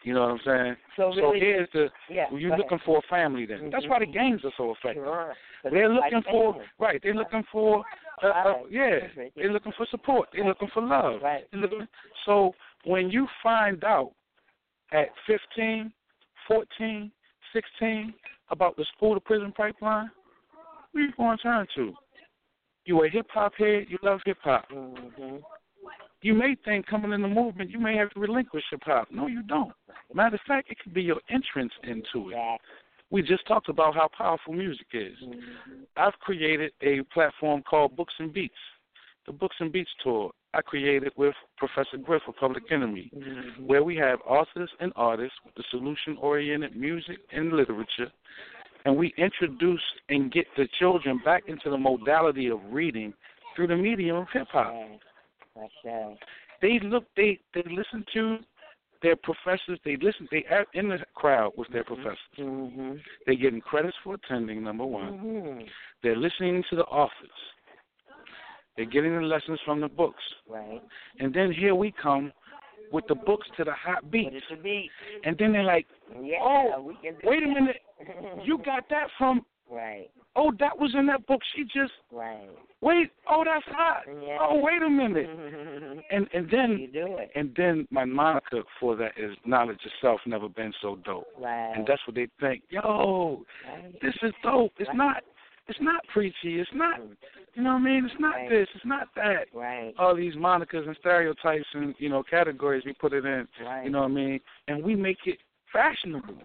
You know what I'm saying? So really, here's the yeah. you're looking for a family. Then that's Mhm. why the games are so effective. Sure. They're it's like looking for family. right. They're looking for uh, uh, yeah. They're looking for support. They're looking for love. Right. Looking- So when you find out at 15, 14, 16 about the school to prison pipeline, who you going to turn to? You a hip hop head. You love hip hop. Mhm. You may think coming in the movement, you may have to relinquish hip hop. No, you don't. Matter of fact, it could be your entrance into it. We just talked about how powerful music is. Mhm. I've created a platform called Books and Beats, the Books and Beats Tour. I created with Professor Griff of Public Enemy, Mhm. where we have authors and artists with the solution oriented music and literature, and we introduce and get the children back into the modality of reading through the medium of hip hop. They look, they they listen to their professors. They listen. They are in the crowd with their professors. Mhm. They're getting credits for attending. Number one. Mhm. They're listening to the authors. They're getting the lessons from the books. Right. And then here we come with the books to the hot But beats. beat. And then they're like, Yeah. Oh, we can do wait a minute, you got that from, Right. oh, that was in that book. She just, Right. wait, oh, that's hot. Yeah. Oh, wait a minute. And and then you do it. and then my moniker for that is knowledge itself never been so dope. Right. And that's what they think. Yo, right. this is dope. It's Right. not it's not preachy. It's not mm. you know what I mean? It's not Right. this, it's not that. Right. all these monikers and stereotypes and you know categories we put it in. Right. You know what I mean? And we make it fashionable.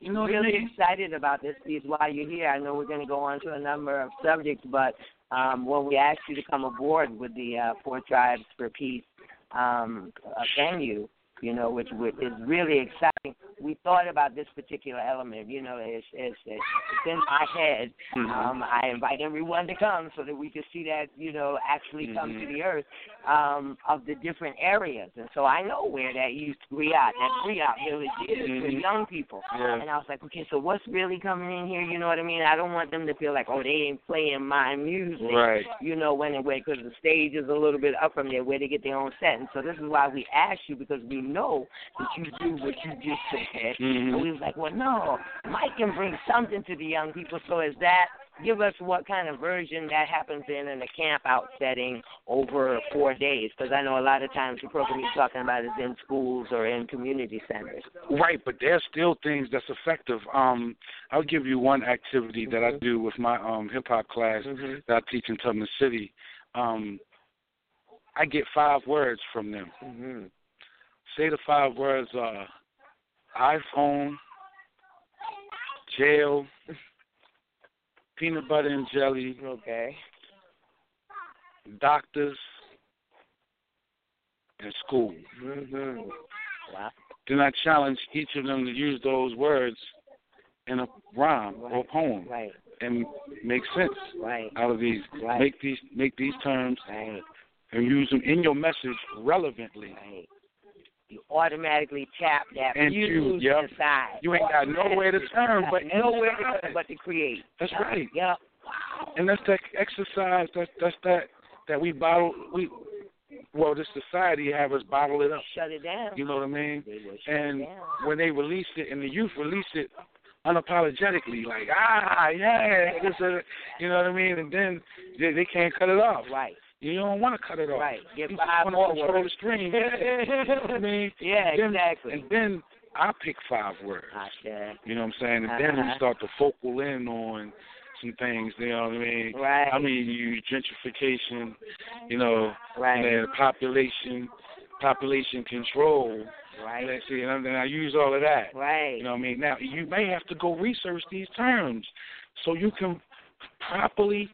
You know really excited about this piece while you're here. I know we're going to go on to a number of subjects, but um, when we asked you to come aboard with the uh, Four Tribes for Peace um, uh, venue, you know, which w- is really exciting, we thought about this particular element. You know, it's, it's, it's in my head. Mhm. Um, I invite everyone to come so that we can see that, you know, actually come to Mhm. the earth um, of the different areas. And so I know where that used Griot, that Griot village is for Mhm. young people. Yeah. And I was like, okay, so what's really coming in here? You know what I mean? I don't want them to feel like, oh, they ain't playing my music. Right. You know, when and where, because the stage is a little bit up from there where they get their own set. And so this is why we asked you, because we know that you do what you just said. Mhm. And we was like, well, no, Mike can bring something to the young people. So is that, give us what kind of version that happens in in a camp out setting over four days? Because I know a lot of times the program you're talking about is in schools or in community centers. Right, but there's still things that's effective. Um, I'll give you one activity that I Mhm. do with my um hip hop class Mhm. that I teach in Tubman City. Um, I get five words from them. hmm Say the five words are iPhone, jail, peanut butter and jelly, Okay. doctors, and school. Mhm. Wow. Then I challenge each of them to use those words in a rhyme or Right. poem Right. and make sense Right. out of these. Right. Make these make these terms Right. and use them in your message relevantly. Right. You automatically tap that And you- fuse yep. inside. You ain't got nowhere to turn but nowhere to turn but to create. That's Yep. right. Yep. Wow. And that's that exercise. That's that's that that we bottle. We well, this society have us bottle it up. Shut it down. You know what I mean? They will shut And when they release it, and the youth release it unapologetically, like ah yeah, this is- you know what I mean? And then they, they can't cut it off. Right. You don't want to cut it off. Right. Get You five more want to control the words. stream. you know I mean? Yeah, Then- exactly. And then I pick five words. Asha. You know what I'm saying? And then we Uh-huh. start to focal in on some things. You know what I mean? Right. I mean, you gentrification. You know, right. and population, population control. right. Let's see, and then I use all of that. Right. You know what I mean? Now you may have to go research these terms so you can properly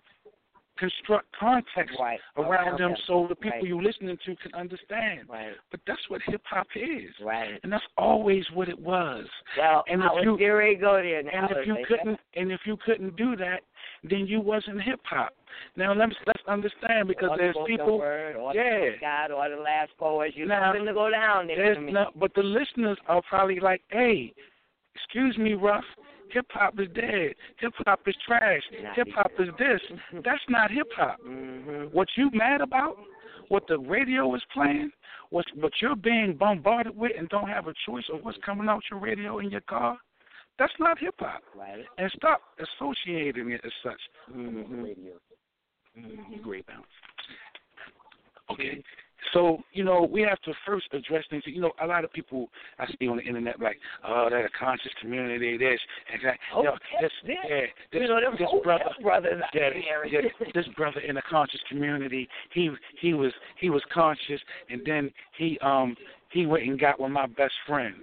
construct context right. around them so the people Right. you're listening to can understand. Right. But that's what hip hop is. Right. And that's always what it was. Well, And I if you- getting ready to go there now. And if you couldn't and if you couldn't do that, then you wasn't hip hop. Now let's let's understand because or there's people word, or yeah. God or the last poet. You're Now, to go down there. There's to no, but the listeners are probably like, "Hey, excuse me, Ruff. Hip hop is dead, hip hop is trash, hip hop is this. That's not hip hop. Mhm. What you mad about? What the radio is playing? What what you're being bombarded with and don't have a choice of what's coming out your radio in your car? That's not hip hop. Right. And stop associating it as such. Mhm. Mm, Great balance. Okay. So, you know, we have to first address things. You know, a lot of people I see on the internet like, oh, they're a conscious community, this, and that. Oh, you know, this, yes, yeah, this, you know, this brother, brothers yeah, yeah, this brother in the conscious community, he he was he was conscious, and then he um he went and got with my best friend.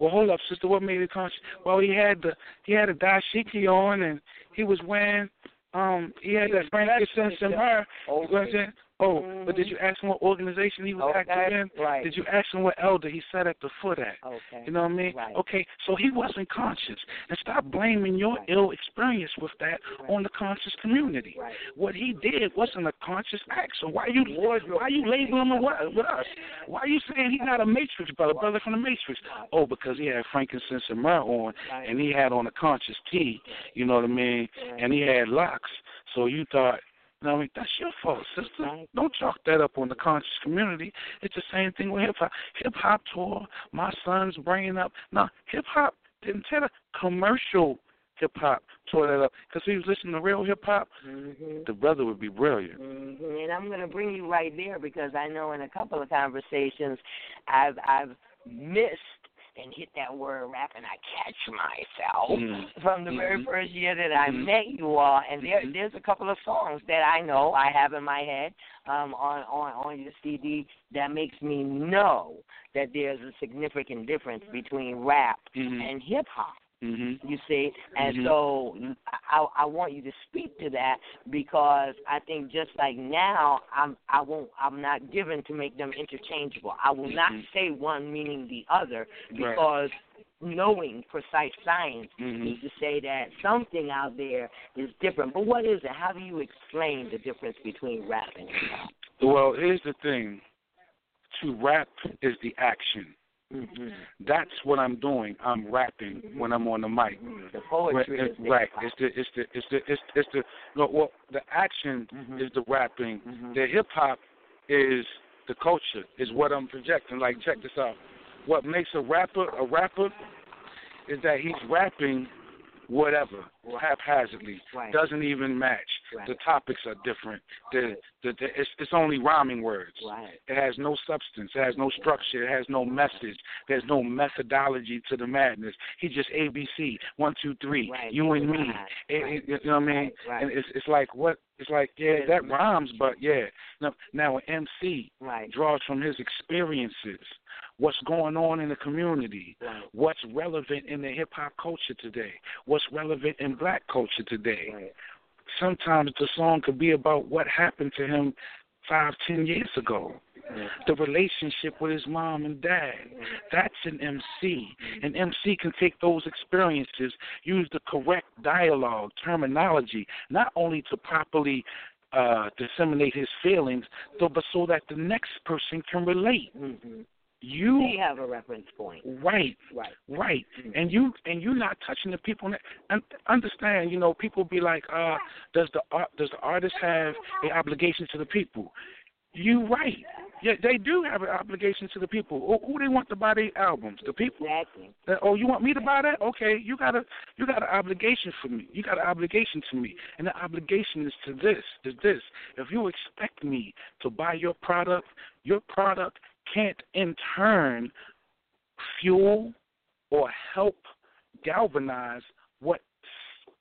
Well, hold up, sister. What made it conscious? Well, he had the he had a dashiki on, and he was wearing um he had that frankincense and her. You know what I'm saying? Oh, but did you ask him what organization he was Okay, active in? right. Did you ask him what elder he sat at the foot at? Okay. You know what I mean? Right. Okay, so he wasn't conscious. And stop blaming your Right. ill experience with that Right. on the conscious community. Right. What he did wasn't a conscious act. So why you why you labeling him with, with us? Why are you saying he's not a Matrix brother, brother from the Matrix? Oh, because he had frankincense and myrrh on, and he had on a conscious tee. You know what I mean? And he had locks. So you thought. What I mean, that's your fault, sister. Don't chalk that up on the conscious community. It's the same thing with hip hop. Hip hop tore my son's brain up. No, hip hop didn't tell the commercial hip hop tore that up because he was listening to real hip hop. Mhm. The brother would be brilliant. Mhm. And I'm going to bring you right there because I know in a couple of conversations I've I've missed and hit that word rap and I catch myself Mm. from the very Mhm. first year that I Mhm. met you all and there Mhm. there's a couple of songs that I know I have in my head um on on on your CD that makes me know that there's a significant difference between rap Mhm. and hip hop Mhm. you see and Mhm. so I, I want you to speak to that because I think just like now I'm I won't I'm not given to make them interchangeable. I will not Mhm. say one meaning the other Right. because knowing precise science is to say that something out there is different. But what is it? How do you explain the difference between rap and hip hop? Well, here's the thing. To rap is the action. Mm-hmm. That's what I'm doing. I'm rapping when I'm on the mic. The poetry Right, is right. It's the it's the it's the it's, it's the no, well the action Mhm. is the rapping. Mhm. The hip hop is the culture. Is what I'm projecting. Like check this out. What makes a rapper a rapper is that he's rapping whatever haphazardly. Right. Doesn't even match. Right. The topics are different. The, the, the it's it's only rhyming words. Right. It has no substance. It has no structure. It has no message. There's no methodology to the madness. He just ABC one two three. Right. You and me. It- it- you know what I mean? And it's it's like what? It's like yeah, that rhymes, but yeah. Now, now an MC draws from his experiences. What's going on in the community? Right. What's relevant in the hip hop culture today? What's relevant in black culture today? Right. Sometimes the song could be about what happened to him five, ten years ago. The relationship with his mom and dad. That's an MC. An MC can take those experiences, use the correct dialogue, terminology, not only to properly uh, disseminate his feelings, though, but so that the next person can relate. Mm-hmm. You have a reference point. right, Right. right, and you and you're not touching the people. And understand, you know, people be like, uh, does the art does the artist have an obligation to the people? You right. Yeah, they do have an obligation to the people. Who, who they want to buy their albums? The people. Exactly. Uh, oh, you want me to buy that? Okay, you got a you got an obligation for me. You got an obligation to me, and the obligation is to this. Is this? If you expect me to buy your product, your product can't in turn fuel or help galvanize what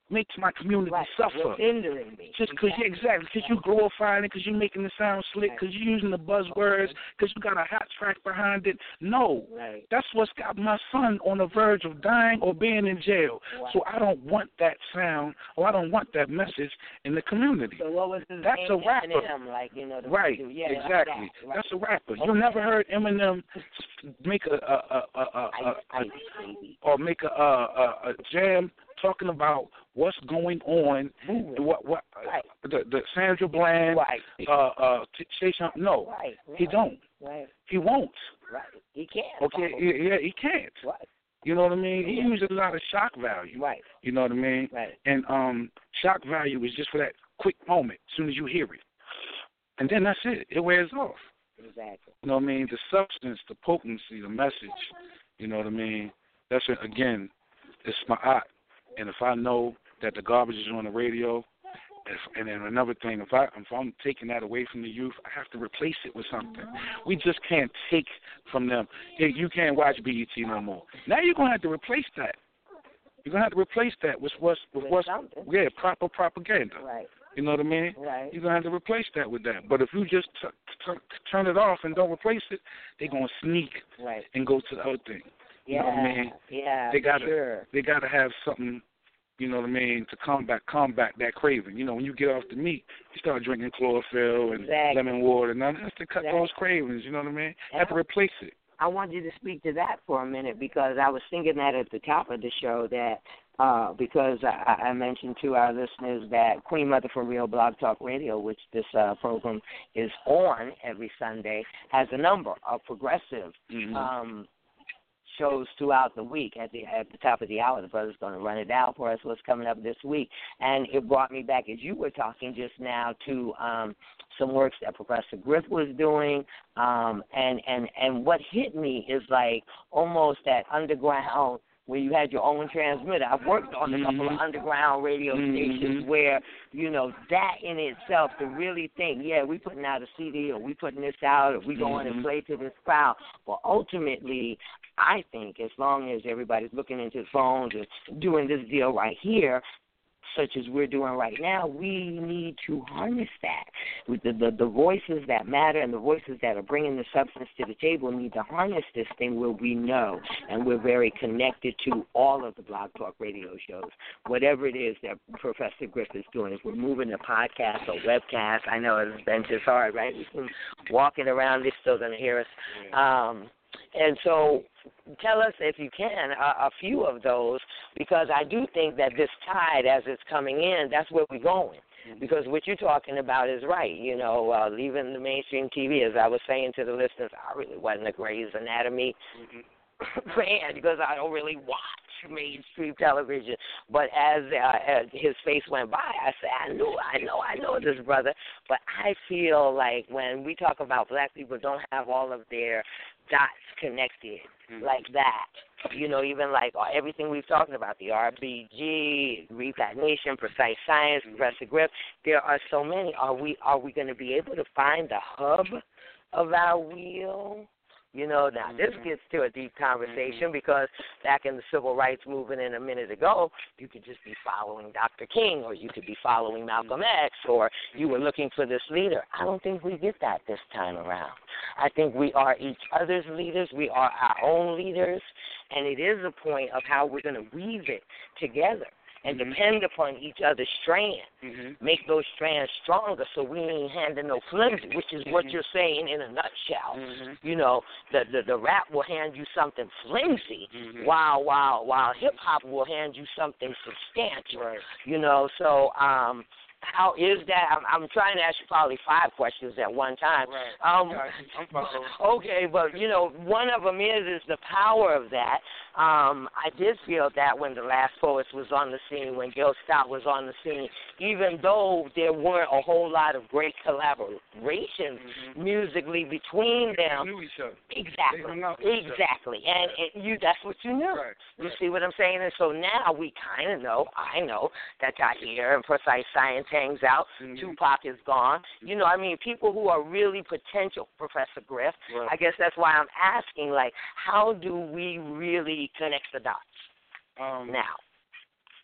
makes my community Right. suffer. What's hindering me? Just because you exactly, because you glorifying it, because you're making it sound slick, because you're using the buzzwords, because you got a hot track behind it. No, Right. that's what's got my son on the verge of dying or being in jail. Wow. So I don't want that sound, or I don't want that message in the community. So what was his That's name? a rapper. Eminem, like you know. The Right, Yeah, exactly. that, right. That's a rapper. Okay. You never heard Eminem make a a a a, a, Ice, a, a or make a, a a a jam talking about what's going on, Moving. what what Right. the the Sandra Bland, Right. uh uh Shay No, Right. he don't. Right. He won't. Right. He can't. Okay, yeah, yeah, he can't. Right. You know what I mean? He uses a lot of shock value. Right. You know what I mean? Right. And um shock value is just for that quick moment, as soon as you hear it. And then that's it. It wears off. Exactly. You know what I mean? The substance, the potency, the message. You know what I mean? That's it. Again, it's my art. And if I know that the garbage is on the radio, if, and then another thing, if I if I'm taking that away from the youth, I have to replace it with something. We just can't take from them. Hey, you can't watch BET no more. Now you're gonna have to replace that. You're gonna have to replace that with what's with With what's something. yeah proper propaganda. Right. You know what I mean? Right. You're gonna have to replace that with that. But if you just t- t- turn it off and don't replace it, they're gonna sneak Right. and go to the other thing. You Yeah. know what I mean? Yeah. They gotta- Sure. They gotta have something, you know what I mean, to combat combat that craving. You know, when you get off the meat, you start drinking chlorophyll and Exactly. lemon water, and that's to cut Exactly. those cravings. You know what I mean? Yeah. Have to replace it. I want you to speak to that for a minute because I was thinking that at the top of the show that uh, because I, I mentioned to our listeners that Queen Mother for Real Blog Talk Radio, which this uh, program is on every Sunday, has a number of progressive Mhm. um, shows throughout the week. At the at the top of the hour, the brother's going to run it down for us. What's coming up this week? And it brought me back, as you were talking just now, to um, some works that Professor Griff was doing. Um, and and and what hit me is like almost that underground. Where you had your own transmitter. I've worked on a couple of Mhm. underground radio Mhm. stations where, you know, that in itself to really think, yeah, we putting out a CD or we putting this out or we going Mhm. and play to this crowd. But ultimately, I think as long as everybody's looking into phones and doing this deal right here, such as we're doing right now, we need to harness that. With the, the the voices that matter and the voices that are bringing the substance to the table need to harness this thing where we know and we're very connected to all of the Blog Talk radio shows, whatever it is that Professor Griff is doing. If we're moving to podcast or webcast, I know it's been just hard, right? We can walking around, they're still going to hear us. Um, and so, tell us if you can a, a few of those, because I do think that this tide, as it's coming in, that's where we're going. Because what you're talking about is right. You know, uh, leaving the mainstream TV, as I was saying to the listeners, I really wasn't a Grey's Anatomy fan because I don't really watch mainstream television. But as, uh, as his face went by, I said, I knew, I know, I know this brother. But I feel like when we talk about black people, don't have all of their dots connected like that. You know, even like uh, everything we've talked about, the RBG, Repat Nation, Precise Science, Professor Griff, there are so many. Are we are we going to be able to find the hub of our wheel? You know, now this mm-hmm. gets to a deep mm-hmm. conversation because back in the civil rights movement in a minute ago, you could just be following Dr. King or you could be following Malcolm mm-hmm. X or you were looking for this leader. I don't think we get that this time around. I think we are each other's leaders, we are our own leaders, and it is a point of how we're going to weave it together and Mhm. depend upon each other's strands Mhm. make those strands stronger so we ain't handing no flimsy, which is what you're saying in a nutshell. Mhm. You know, the, the the rap will hand you something flimsy, Mhm. while while while hip hop will hand you something substantial. Right. You know, so um how is that? I'm, I'm trying to ask you probably five questions at one time. Right. Um, Got it. I'm following. okay, but you know, one of them is is the power of that. Um, I did feel that when the last poets was on the scene, when Gil Scott was on the scene, even though there weren't a whole lot of great collaborations Mhm. musically between They them. knew each other. Exactly, hung out with each other. exactly, and, and you—that's what you knew. Right. You see what I'm saying? And so now we kind of know, I know, that Tahir and Precise Science hangs out. Mhm. Tupac is gone. You know, I mean, people who are really potential, Professor Griff. Right. I guess that's why I'm asking, like, how do we really connect the dots Um, now?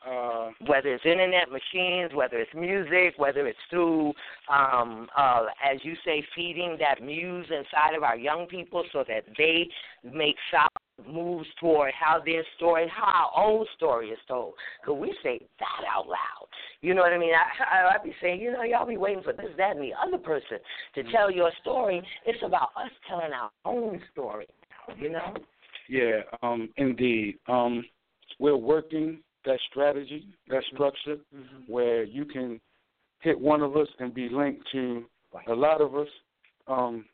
uh, Whether it's internet machines, whether it's music, whether it's through, um, uh, as you say, feeding that muse inside of our young people so that they make solid moves toward how their story, how our own story is told. Could we say that out loud? You know what I mean? I, I, I'd be saying, you know, y'all be waiting for this, that, and the other person to tell your story. It's about us telling our own story. You know? Yeah, um, indeed. Um, we're working that strategy, that structure, where you can hit one of us and be linked to a lot of us. Um,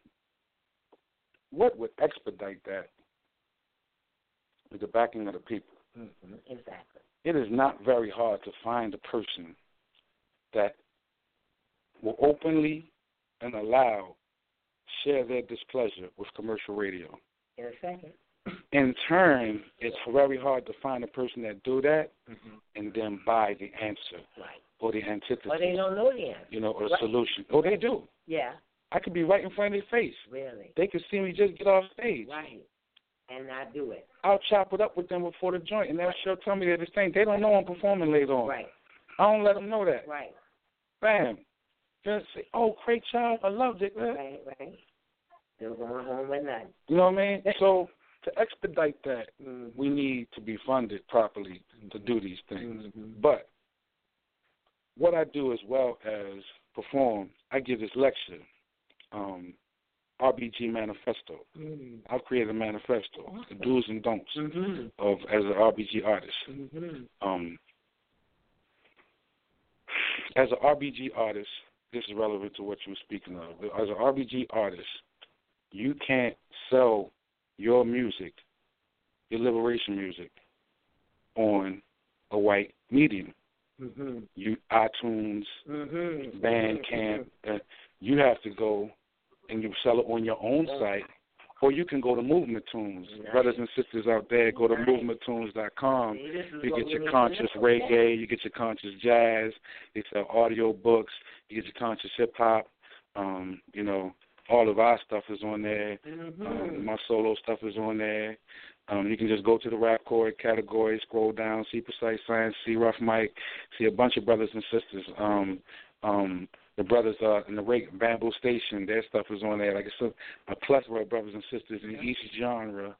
what would expedite that? with the backing of the people. Mm-hmm. Exactly. It is not very hard to find a person that will openly and allow share their displeasure with commercial radio. In a second. In turn, it's very hard to find a person that do that Mm-hmm. and then buy the answer Right. or the antithesis, Or they don't know the answer. you know, or Right. solution. Oh, they do. Yeah. I could be right in front of their face. Really. They could see me just get off stage. Right. And I do it. I'll chop it up with them before the joint, and they'll sure tell me they're the same. They don't know I'm performing later on. Right. I don't let them know that. Right. Bam. Just say, oh, great job. I loved it. man." Right. Right. Still going home with nothing. You know what I mean? So to expedite that, Mm-hmm. we need to be funded properly to do these things. Mm-hmm. But what I do as well as perform, I give this lecture, um, RBG Manifesto. Mm-hmm. I've created a manifesto, the do's and don'ts Mm-hmm. of as an RBG artist. Mm-hmm. Um, as an RBG artist, this is relevant to what you were speaking of. As an RBG artist, you can't sell your music, your liberation music, on a white medium. Mm-hmm. You iTunes, Mm-hmm. Bandcamp. Uh, you have to go and you sell it on your own site, or you can go to Movement Tunes. Brothers and sisters out there, go to Nice. movementtunes.com. See, this is You get your conscious reggae, you get your conscious jazz, you sell audio books, you get your conscious hip hop. Um, you know, all of our stuff is on there. Mm-hmm. Um, my solo stuff is on there. Um, you can just go to the rap chord category, scroll down, see Precise Science, see Rough Mike, see a bunch of brothers and sisters. Um, um, the brothers uh, in the Rake Bamboo Station, their stuff is on there. Like it's a, a plethora of brothers and sisters in each genre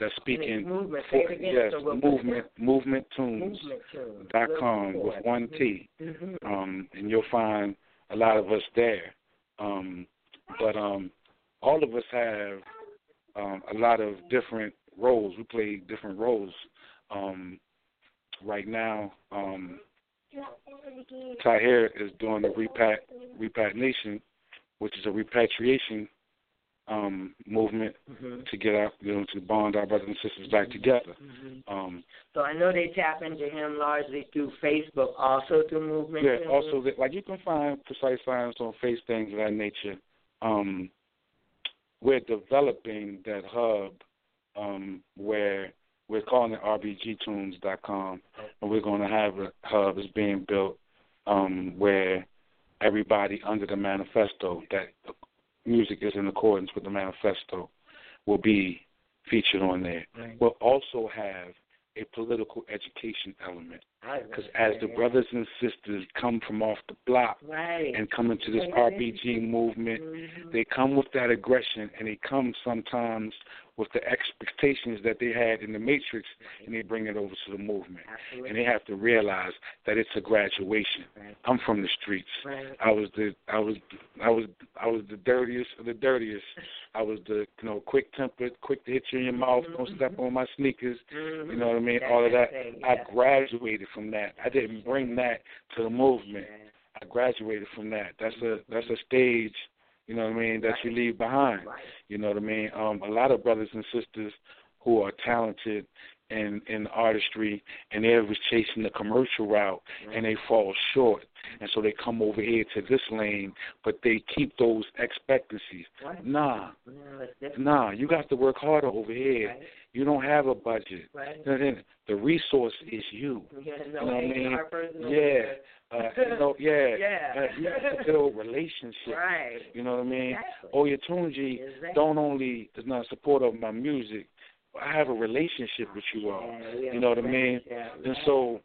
that's speaking. movement. For, Say it again, yes, so movement, movement tunes Movement tunes. dot com with one T, Mm-hmm. um, and you'll find a lot of us there. Um, but um, all of us have um, a lot of different roles. We play different roles. Um, right now, um, Tahir is doing the repat repatriation, which is a repatriation um, movement Mm-hmm. to get out, you know, to bond our brothers and sisters back together. Mm-hmm. Um, So I know they tap into him largely through Facebook, also through movement. Yeah, also that like you can find precise science on face things of that nature. Um, we're developing that hub um, where we're calling it rbgtunes.com, and we're going to have a hub that's being built um, where everybody under the manifesto that music is in accordance with the manifesto will be featured on there. Right. We'll also have a political education element. Because as the brothers and sisters come from off the block right. and come into this Right. RBG movement, Mhm. they come with that aggression and they come sometimes with the expectations that they had in the Matrix and they bring it over to the movement. And they have to realize that it's a graduation. I'm from the streets. I was the I was I was I was the dirtiest of the dirtiest. I was the you know quick tempered, quick to hit you in your mouth, don't mm-hmm. step on my sneakers. You know what I mm-hmm. mean? That's All of that. I graduated from that. I didn't bring that to the movement. I graduated from that. That's a that's a stage, you know what I mean, that you leave behind. You know what I mean? Um, a lot of brothers and sisters who are talented in in artistry and they was chasing the commercial route and they fall short. And so they come over here to this lane, but they keep those expectancies. Right. Nah, No, nah, you got to work harder over here. Right. You don't have a budget. Right. The the resource is you. Yeah, You know what I mean? Yeah. Uh, you know, yeah. Yeah. Uh, you have to build relationships. Right. You know what I mean? Exactly. Oyotunji Exactly. don't only is not supportive of my music, I have a relationship with you all. Yeah, You know what I mean? Yeah, And so,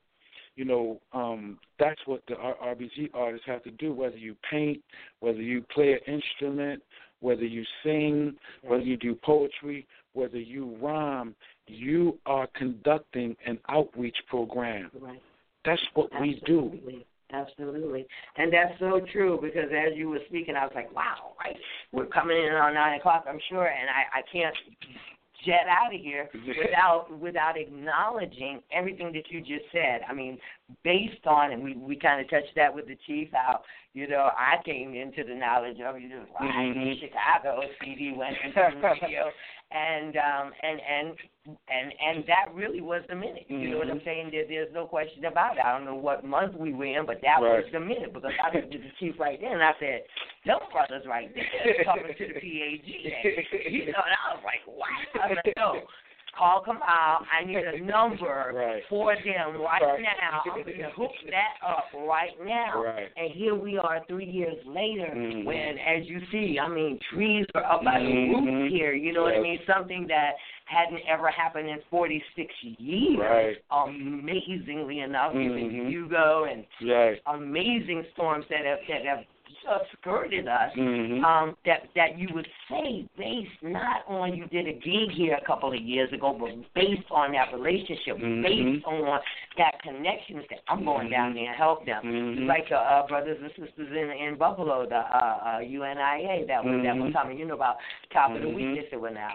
you know, um, that's what the R- RBG artists have to do. Whether you paint, whether you play an instrument, whether you sing, whether you do poetry, whether you rhyme, you are conducting an outreach program. Right. That's what we do. Absolutely. Absolutely. And that's so true because as you were speaking, I was like, wow, right? We're coming in on 9 o'clock, I'm sure, and I, I can't jet out of here without without acknowledging everything that you just said. I mean, based on, and we, we kind of touched that with the chief, how, you know, I came into the knowledge of you know, Mhm. in Chicago, CD went into the radio, and, um, and, and and and that really was the minute. You know what I'm Mhm. saying? There, there's no question about it. I don't know what month we were in, but that Right. was the minute because I looked at the chief right there and I said, "Them brothers right there talking to the PAG." You know, and I was like, "What?" I. Call them out. I need a number Right. for them right, Right. now. I'm going to hook that up right now. Right. And here we are three years later Mhm. when, as you see, I mean, trees are up by the Mhm. roof here. You know what I mean? Something that hadn't ever happened in 46 years. Right. Amazingly enough, even Mhm. Hugo and Right. amazing storms that have that have just skirted us. Mhm. Um, that that you would say based not on you did a gig here a couple of years ago, but based on that relationship, Mhm. based on that connection. That I'm going down there and help them Mhm. like the uh, brothers and sisters in in Buffalo, the uh, uh, UNIA that was that was Mhm. coming. You know about top of the week. They said, well now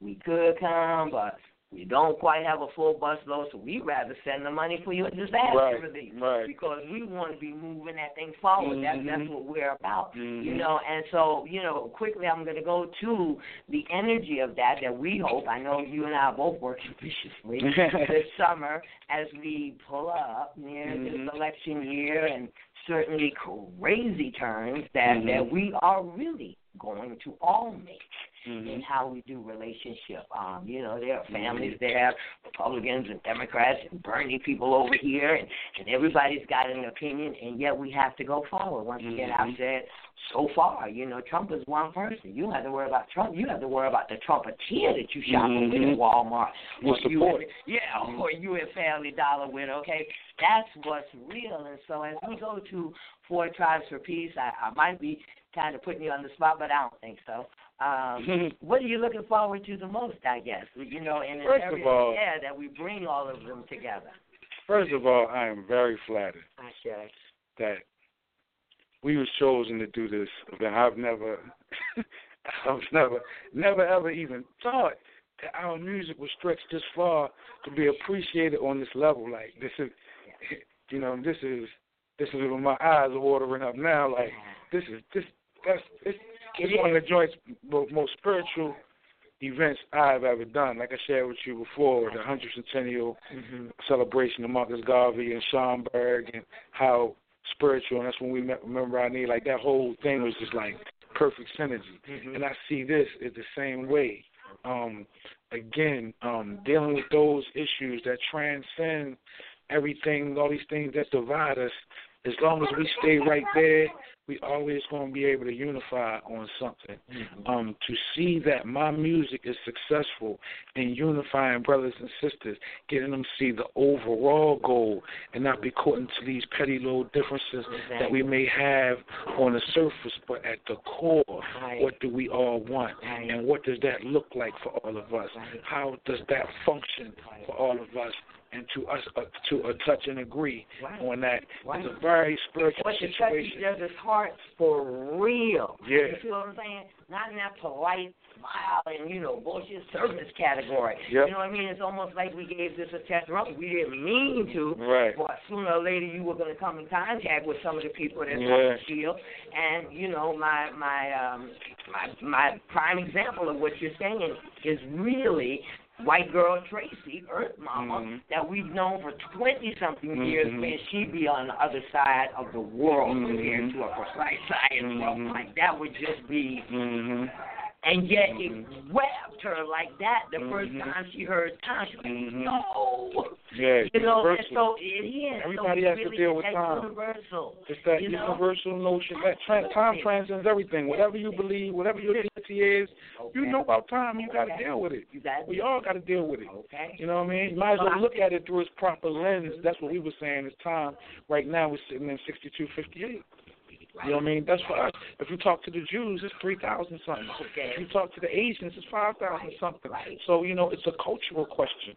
we could come, but we don't quite have a full bus load, so we'd rather send the money for your disaster Right, relief right. because we want to be moving that thing forward. That's that's Mhm. what we're about. Mhm. You know, and so you know, quickly I'm going to go to the energy of that that we hope. I know you and I are both working viciously this summer as we pull up near Mhm. this election year and certainly crazy turns that that we are really going to all make in Mhm. how we do relationship. Um, you know, there are families there, Republicans and Democrats and Bernie people over here, and, and everybody's got an opinion, and yet we have to go forward. Once again, I've Mhm. said so far, you know, Trump is one person. You don't have to worry about Trump. You have to worry about the Trumpeteer that you shop with in Mhm. Walmart. Or you support. at- yeah, or you at Family Dollar with, okay? That's what's real. And so as we go to Four Tribes for Peace, I, I might be kind of putting you on the spot, but I don't think so. Um, what are you looking forward to the most, I guess? You know, and an First of all- yeah, that we bring all of them together. First of all, I am very flattered I should. that we were chosen to do this event. I've never, I've never, never ever even thought that our music would stretch this far to be appreciated on this level. Like this is, you know, this is, this is when my eyes are watering up now. Like this is this that's it's, it's one of the joints most spiritual events I've ever done. Like I shared with you before, the 100th centennial Mm-hmm. celebration of Marcus Garvey and Schomburg and how spiritual and that's when we met remember I need like that whole thing was just like perfect synergy. Mhm. And I see this is the same way. Um again, um dealing with those issues that transcend everything, all these things that divide us, as long as we stay right there, we always going to be able to unify on something. Um, to see that my music is successful in unifying brothers and sisters, getting them to see the overall goal and not be caught into these petty little differences that we may have on the surface, but at the core, Right. what do we all want? Right. And what does that look like for all of us? Right. How does that function for all of us? And to us, uh, to uh, touch and agree Right. on that. Right. It's a very spiritual What the touches situation. each other's hearts for real. Yeah. You feel what I'm saying? Not in that polite smile and, you know, bullshit service category. Yep. You know what I mean? It's almost like we gave this a test run. We didn't mean to. Right. But sooner or later you were going to come in contact with some of the people that's Yeah. on the field. And, you know, my, my, um, my, my prime example of what you're saying is really white girl Tracy, Earth Mama, Mhm. that we've known for 20 something years, Mhm. man, she be on the other side of the world Mhm. compared to a precise science world. Mhm. Like, that would just be, hmm and yet it grabbed her like that the first Mhm. time she heard time. She was like, Mhm. no. Yeah, You know, and so it is. Everybody so has to deal with time. universal. It's that you know? universal notion that tra- time transcends everything. Whatever you believe, whatever your deity is, you know about time. You got to Okay. deal with it. We all got to deal with it. Okay. You know what I mean? You might as Well, well look at it through its proper lens. That's what we were saying. It's time. Right now, we're sitting in 6258. You know what I mean? That's for us. If you talk to the Jews, it's 3,000 something. Okay. If you talk to the Asians, it's 5,000 something. Right. So, you know, it's a cultural question.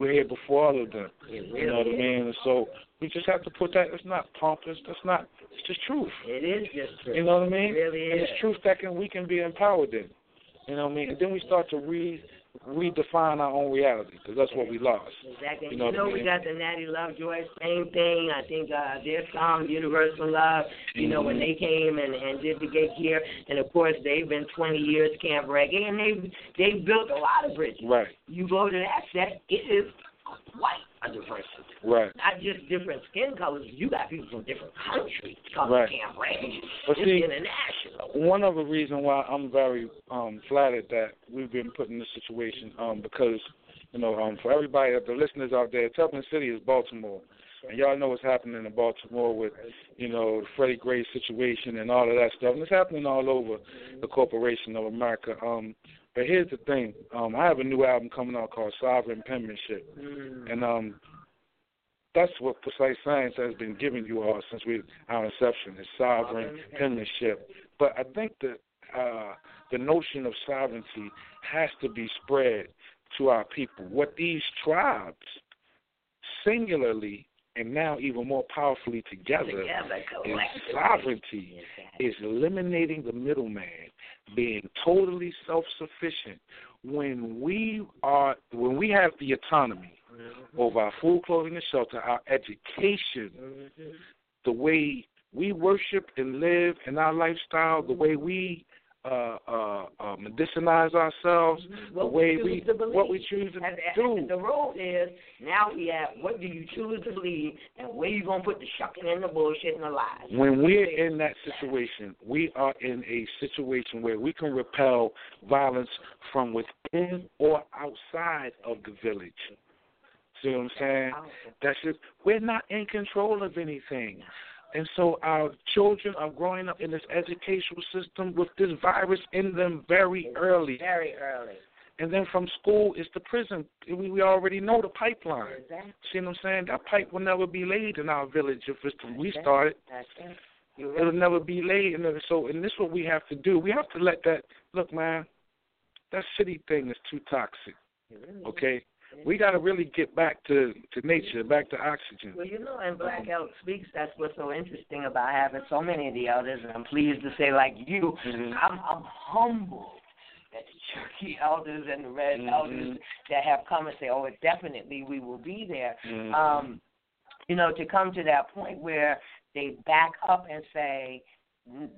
We're here before all of them. It You know what I mean? And so we just have to put that. It's not pompous. That's not. It's just truth. It is just true. You know what I mean? It really And it's truth that can we can be empowered in. You know what I mean? And then we start to read we define our own reality because that's what we lost. Exactly. You know you know we mean? got the Natty Lovejoy, same thing. I think uh their song Universal Love, you know, when they came and, and did the gig here and of course they've been twenty years Camp Reggae and they've they've built a lot of bridges. Right, You go to that set, it is quite a diversity. right. Not just different skin colors, you got people from different countries coming Right. to Camp Reggae. But it's see- international. One other reason why I'm very um, flattered that we've been put in this situation um, because, you know, um, for everybody, that the listeners out there, Tubman City is Baltimore. And y'all know what's happening in Baltimore with, you know, the Freddie Gray situation and all of that stuff. And it's happening all over the corporation of America. Um, but here's the thing. Um, I have a new album coming out called Sovereign Penmanship. Mm. And um, that's what Precise Science has been giving you all since we our inception is sovereign penmanship. But I think that uh, the notion of sovereignty has to be spread to our people. What these tribes, singularly and now even more powerfully together, Together, is sovereignty is eliminating the middleman, being totally self-sufficient. When we are, when we have the autonomy over our food, clothing, and shelter, our education, Mhm. the way we worship and live, and our lifestyle, the way we uh, uh, uh, medicinize ourselves, the What way we we, what we choose to And, and do. the road is now we have what do you choose to believe and where you gonna put the shucking and the bullshit and the lies. When we're in that situation, we are in a situation where we can repel violence from within or outside of the village. See what I'm saying? That's just we're not in control of anything. And so our children are growing up in this educational system with this virus in them very early. Very early. And then from school is the prison. We, we already know the pipeline. Exactly. See what I'm saying? That pipe will never be laid in our village if it's we started. That's it. You're It'll right. never be laid. And so, and this is what we have to do. We have to let that look, man. That city thing is too toxic. Right. Okay, we got to really get back to to nature, back to oxygen. Well, you know, in Black Elk Speaks, that's what's so interesting about having so many of the elders, and I'm pleased to say, like you, Mhm. I'm, I'm humbled that the Cherokee elders and the Red Mhm. elders that have come and say, oh, definitely we will be there. Mhm. Um, you know, to come to that point where they back up and say, "N-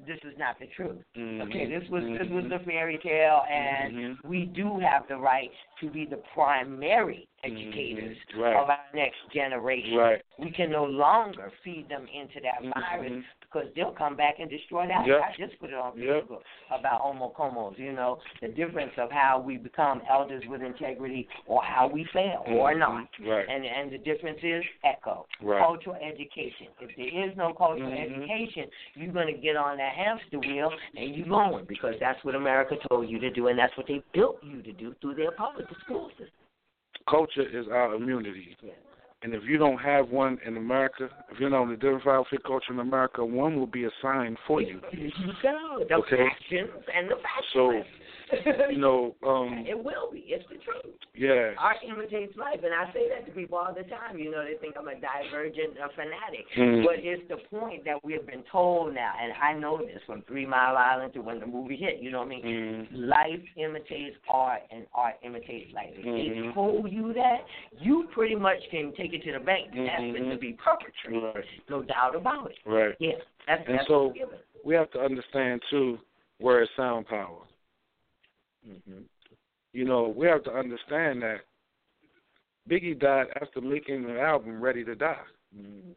this is not the truth. Mhm. Okay, this was this was Mhm. the fairy tale, and Mhm. we do have the right to be the primary educators Mhm. Right. of our next generation. Right. We can no longer feed them into that virus Mhm. Because they'll come back and destroy that. Yep. I just put it on Yep. Facebook about homocomos, you know, the difference of how we become elders with integrity or how we fail or Mhm. not. Right. And and the difference is echo. Right. Cultural education. If there is no cultural Mhm. education, you're gonna get on that hamster wheel and you're going because that's what America told you to do and that's what they built you to do through their public school system. Culture is our immunity. Yeah. And if you don't have one in America, if you don't identify with your culture in America, one will be assigned for you. You go. The Okay. and the So. You know, um, it will be. It's the truth. yeah. Art imitates life, and I say that to people all the time. You know, they think I'm a divergent a fanatic, Mm. but it's the point that we have been told now, and I know this from Three Mile Island to when the movie hit. You know what I mean? Mm. Life imitates art, and art imitates life. If they Mhm. told you that, you pretty much can take it to the bank. and That's Mhm. it to be perpetrated. Right. No doubt about it. Right. Yeah, that's And that's so-. We have to understand too where is sound power. Mm-hmm. You know, we have to understand that Biggie died after making an album Ready to Die. Mm-hmm.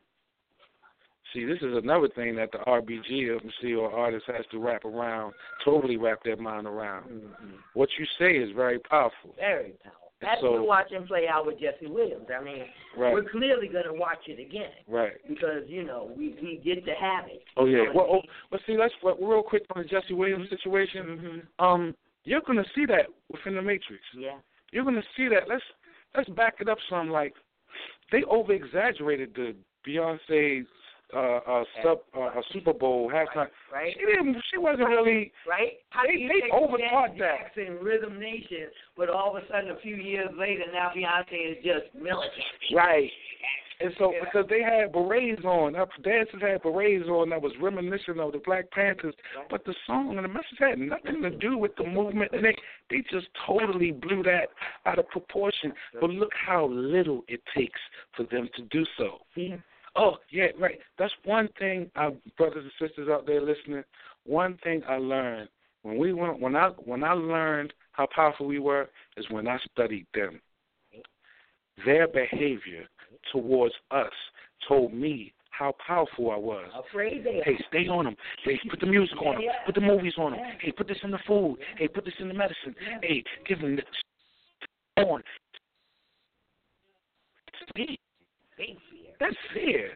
See, this is another thing that the RBG MC or artist has to wrap around, totally wrap their mind around. Mm-hmm. What you say is very powerful. Very powerful. That's So- what watching play out with Jesse Williams. I mean, Right. we're clearly going to watch it again Right. because you know we we get to have it. Oh yeah. Well, oh, but see, let's real quick on the Jesse Williams situation. Mm-hmm. Um, you're gonna see that within the Matrix. Yeah. You're gonna see that. Let's let's back it up some. Like they over exaggerated the Beyonce uh, uh, sub uh, uh, Super Bowl halftime. Right. She didn't. She wasn't really. Right? How They- they overthought that. Jackson, Rhythm Nation, but all of a sudden, a few years later, now Beyonce is just militant. Right. And so Yeah. because they had berets on, our dancers had berets on that was reminiscent of the Black Panthers, but the song and the message had nothing to do with the movement, and they they just totally blew that out of proportion. But look how little it takes for them to do so. Yeah. Oh yeah, right. That's one thing, our brothers and sisters out there listening. One thing I learned when we went when I when I learned how powerful we were is when I studied them. Their behavior towards us told me how powerful I was. Afraid they Hey, stay on them. Hey, put the music on them. Yeah. Put the movies on them. Hey, put this in the food. Hey, put this in the medicine. Hey, give them this on. That's. Fear.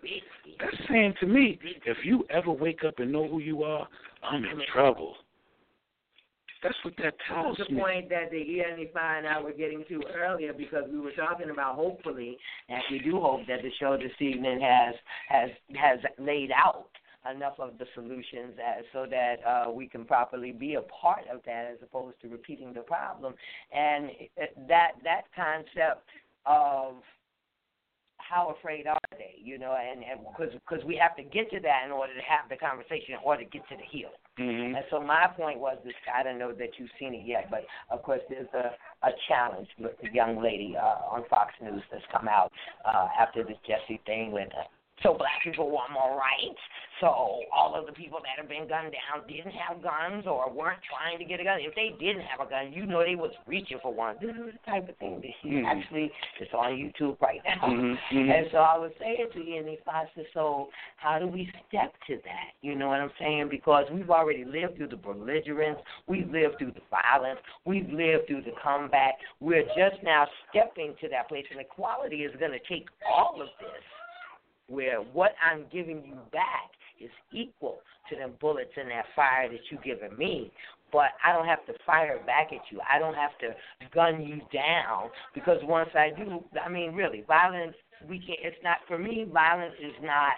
That's saying to me, if you ever wake up and know who you are, I'm in trouble. That's what that That tells was the me. point that the ENE5 and I were getting to earlier because we were talking about hopefully, and we do hope that the show this evening has has has laid out enough of the solutions as so that uh, we can properly be a part of that as opposed to repeating the problem. And that that concept of how afraid are they, you know, and and because because we have to get to that in order to have the conversation, in order to get to the healing. hmm And so my point was this. I don't know that you've seen it yet, but of course there's a a challenge with the young lady uh, on Fox News that's come out uh, after this Jesse thing with. So black people want more rights. So all of the people that have been gunned down didn't have guns or weren't trying to get a gun. If they didn't have a gun, you know they was reaching for one. This is the type of thing that she Mhm. actually it's on YouTube right now. Mhm, mhm. And so I was saying to Ian Foster, so how do we step to that? You know what I'm saying? Because we've already lived through the belligerence, we've lived through the violence, we've lived through the comeback. We're just now stepping to that place, and equality is going to take all of this, where what I'm giving you back is equal to them bullets and that fire that you've given me. But I don't have to fire back at you. I don't have to gun you down because once I do, I mean, really, violence. We can't. It's not for me. Violence is not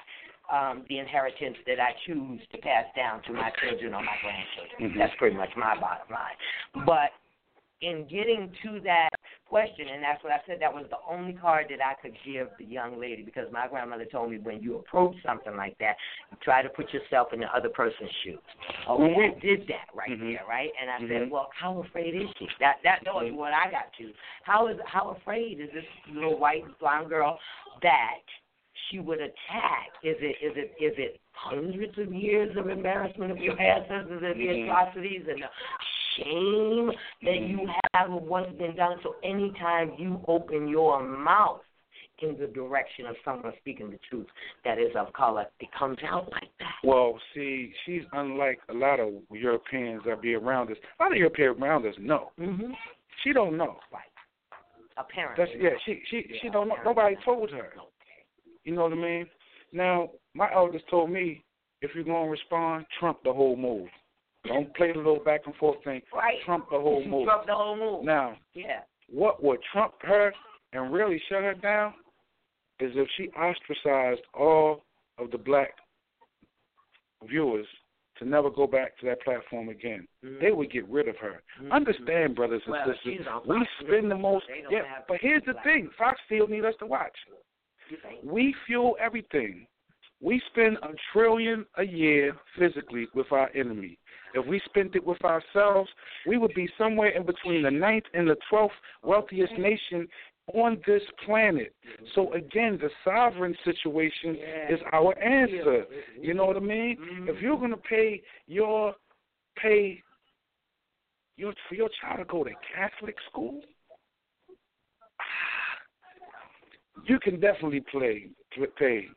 um, the inheritance that I choose to pass down to my children or my grandchildren. Mhm. That's pretty much my bottom line. But in getting to that question, and that's what I said, that was the only card that I could give the young lady because my grandmother told me when you approach something like that, you try to put yourself in the other person's shoes. Okay, When we- I did that right Mhm. there, right? And I Mhm. said, well, how afraid is she? That that that was what I got to. How is how afraid is this little white blonde girl that she would attack? Is it is it is it hundreds of years of embarrassment of your ancestors and the Mhm. atrocities and the shame that you have of what's been done? So anytime you open your mouth in the direction of someone speaking the truth that is of color, it comes out like that. Well, see, she's unlike a lot of Europeans that be around us. A lot of Europeans around us know. Mm-hmm. She don't know. Right. Apparently. That's yeah. She she she don't know. Nobody told her. You know what I mean? Now, my elders told me if you're gonna respond, trump the whole move. Don't play the little back and forth thing. Right. Trump the whole move. Trump the whole move. Now, Yeah. what would trump her and really shut her down is if she ostracized all of the black viewers to never go back to that platform again. They would get rid of her. Mhm. Understand, brothers and Well, sisters, we spend the most. Yeah, but here's the black- thing: Fox still need us to watch. We fuel everything. We spend a trillion a year physically with our enemy. If we spent it with ourselves, we would be somewhere in between the ninth and the twelfth wealthiest nation on this planet. So again, the sovereign situation is our answer. You know what I mean? If you're gonna pay your pay your for your child to go to Catholic school, ah, you can definitely play pay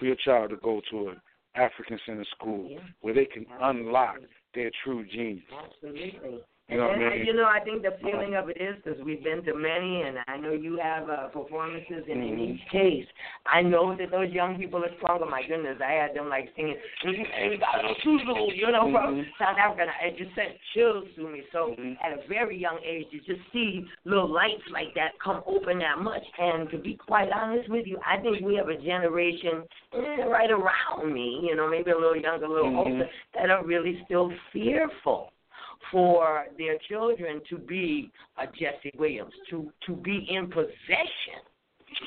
for your child to go to an African center school Yeah. where they can unlock their true genius. Absolutely. You know what I you know, I think the feeling of it is because we've been to many, and I know you have uh, performances, and in each case, I know that those young people are stronger. My goodness, I had them like singing, you know, from Mhm. South Africa. and It just sent chills through me. So Mhm. at a very young age, to just see little lights like that come open that much, and to be quite honest with you, I think we have a generation eh, right around me, you know, maybe a little younger, a little Mhm. older, that are really still fearful for their children to be a Jesse Williams, to to be in possession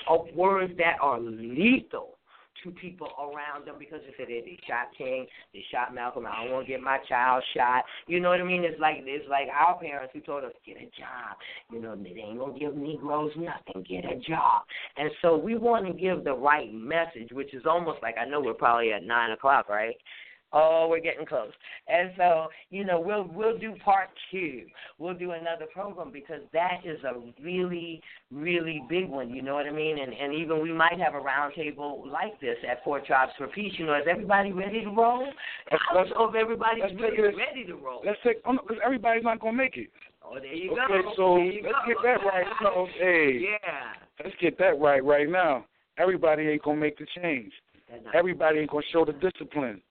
of words that are lethal to people around them because they said they, shot King, they shot Malcolm. I don't want to get my child shot. You know what I mean? It's like it's like our parents who told us get a job. You know they ain't gonna give Negroes nothing. Get a job. And so we want to give the right message, which is almost like I know we're probably at nine o'clock, right? Oh, we're getting close. And so, you know, we'll we'll do part two. We'll do another program because that is a really, really big one. You know what I mean? And and even we might have a roundtable like this at Four Tribes for Peace. You know, is everybody ready to roll? I don't know if everybody's really ready to roll. Let's take because everybody's not gonna make it. Oh, there you okay, go. so let's go. get that right. So, hey, yeah, let's get that right right now. Everybody ain't gonna make the change. Everybody ain't gonna show the discipline.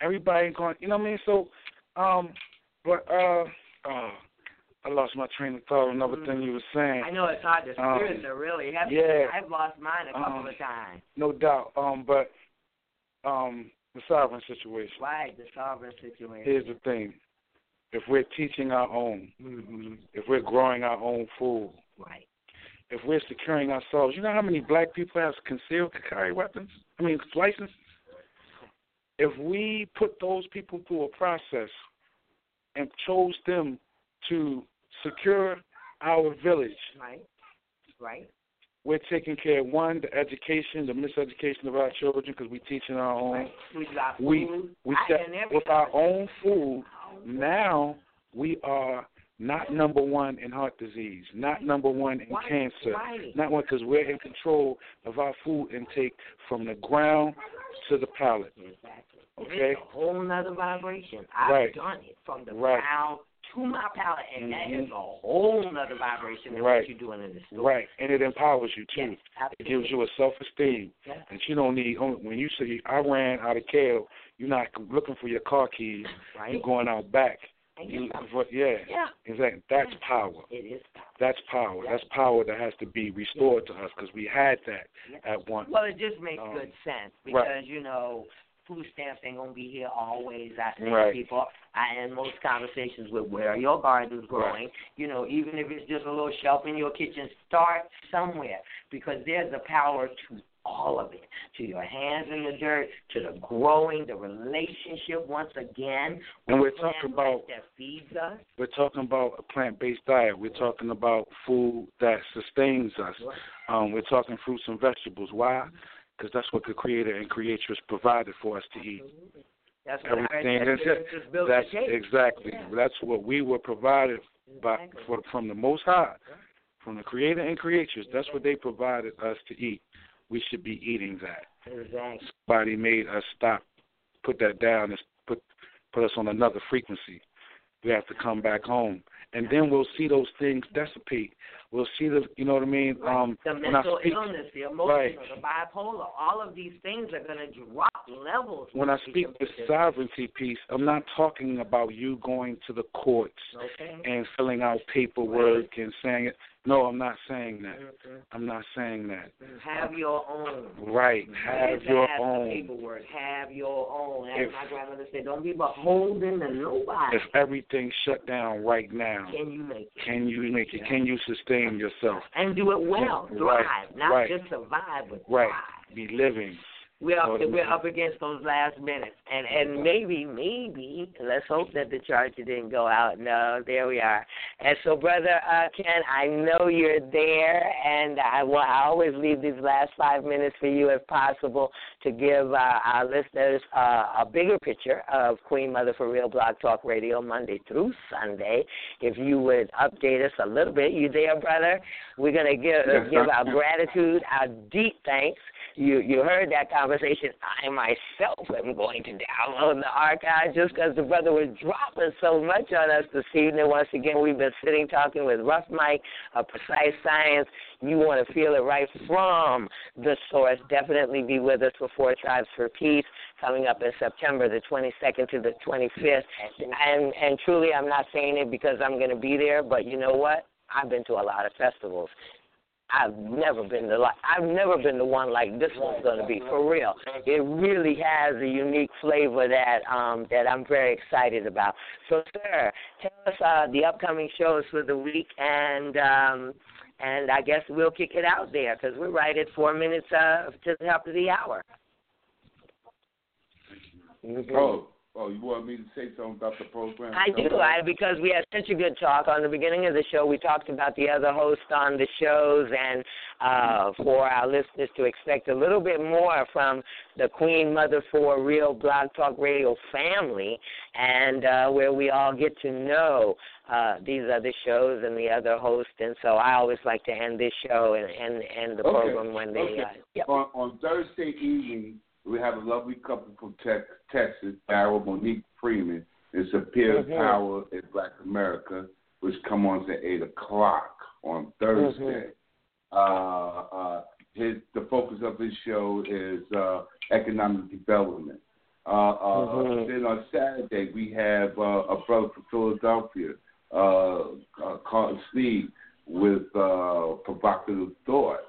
Everybody ain't gonna, you know what I mean? So, um, but uh, uh, I lost my train of thought. On another mm-hmm. thing you were saying. I know it's hard to um, are really heavy. Yeah, I've lost mine a couple um, of times. No doubt. Um, but um, the sovereign situation. Right, the sovereign situation. Here's the thing: if we're teaching our own, mm-hmm. if we're growing our own food, right if we're securing ourselves, you know how many black people have concealed carry weapons? I mean, license. If we put those people through a process and chose them to secure our village, right, right, we're taking care of one, the education, the miseducation of our children because we're teaching our own. Right. We got we we set, with our own food. Now we are not number one in heart disease, not number one in right. cancer, right. not one because we're in control of our food intake from the ground to the palate. Exactly. Okay. It's a whole nother vibration. I've right. done it from the right. ground to my palate, and mm-hmm. that is a whole nother vibration than right. what you're doing in the store. Right, and it empowers you too. Yes, it gives you a self-esteem, yeah. and you don't need. When you say I ran out of kale, you're not looking for your car keys. Right. You're going out back. You, yeah, yeah, exactly. That's power. It is power. That's power. That's power that has to be restored to us because we had that at one. Well, it just makes um, good sense because right. you know food stamps ain't gonna be here always. I say right. people, I end most conversations with where your gardens growing. Right. You know, even if it's just a little shelf in your kitchen, start somewhere because there's a power to all of it to your hands in the dirt, to the growing, the relationship once again. And we're talking about that feeds us. We're talking about a plant-based diet. We're talking about food that sustains us. Um, we're talking fruits and vegetables. Why? Because that's what the Creator and Creatress provided for us to eat. That's everything. That's, that's exactly. Yeah. That's what we were provided by for, from the Most High, from the Creator and Creatress. That's what they provided us to eat we should be eating that. Somebody made us stop, put that down, and put put us on another frequency. We have to come back home, and then we'll see those things dissipate. We'll see the, you know what I mean? Right. Um, the mental speak, illness, the emotional, right. the bipolar, all of these things are going to drop levels. When I speak the sovereignty piece, I'm not talking about you going to the courts okay. and filling out paperwork right. and saying it. No, I'm not saying that. Mm-hmm. I'm not saying that. Have your own. Right. Have your have own. Paperwork. Have your own. As if, my grandmother said, don't be beholden to nobody. If everything's shut down right now, can you make it? Can you make it? Can you sustain yourself? And do it well. Thrive. Right. Not right. just survive, but right. thrive. Be living. We're up, we're up against those last minutes, and and maybe maybe let's hope that the charger didn't go out. No, there we are. And so, brother uh, Ken, I know you're there, and I will I always leave these last five minutes for you, if possible, to give uh, our listeners uh, a bigger picture of Queen Mother for Real Blog Talk Radio Monday through Sunday. If you would update us a little bit, you there, brother? We're gonna give give our gratitude, our deep thanks you you heard that conversation. I myself am going to download the archive just because the brother was dropping so much on us this evening. Once again, we've been sitting talking with Rough Mike of Precise Science. You want to feel it right from the source. Definitely be with us for Four Tribes for Peace coming up in September the 22nd to the 25th. And and truly, I'm not saying it because I'm going to be there, but you know what? I've been to a lot of festivals. I've never been the like I've never been the one like this one's gonna be for real. It really has a unique flavor that um that I'm very excited about. So sir, tell us uh the upcoming shows for the week and um and I guess we'll kick it out there because we're right at four minutes uh, to the top of the hour. Mm-hmm. Oh, Oh, you want me to say something about the program? I do, I because we had such a good talk on the beginning of the show. We talked about the other hosts on the shows, and uh, for our listeners to expect a little bit more from the Queen Mother for Real Blog Talk Radio family, and uh, where we all get to know uh, these other shows and the other hosts. And so I always like to end this show and and end the okay. program when they. Okay. Uh, on, on Thursday evening we have a lovely couple from Texas, Daryl Monique Freeman. It's a Peer mm-hmm. Power in Black America, which come on at eight o'clock on Thursday. Mm-hmm. Uh, uh, his the focus of his show is uh, economic development. Uh, uh, mm-hmm. Then on Saturday we have uh, a brother from Philadelphia, uh, Carlton Sneed, with provocative thought,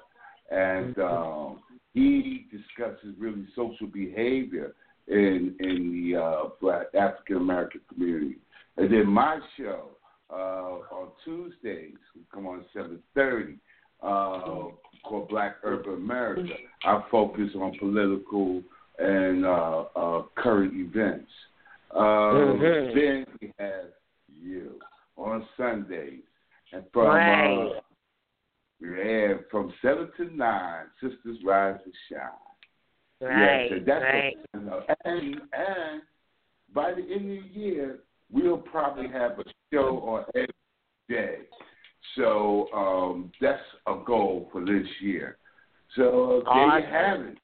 and um, he discusses really social behavior in in the uh, Black African American community. And then my show uh, on Tuesdays, we come on seven thirty, uh, called Black Urban America. I focus on political and uh, uh, current events. Um, mm-hmm. Then we have you on Sundays, and from right. Yeah, from seven to nine, sisters rise and shine. Right, yeah, so that's right. What, you know, and and by the end of the year, we'll probably have a show on every day. So um, that's a goal for this year. So awesome. there you have it.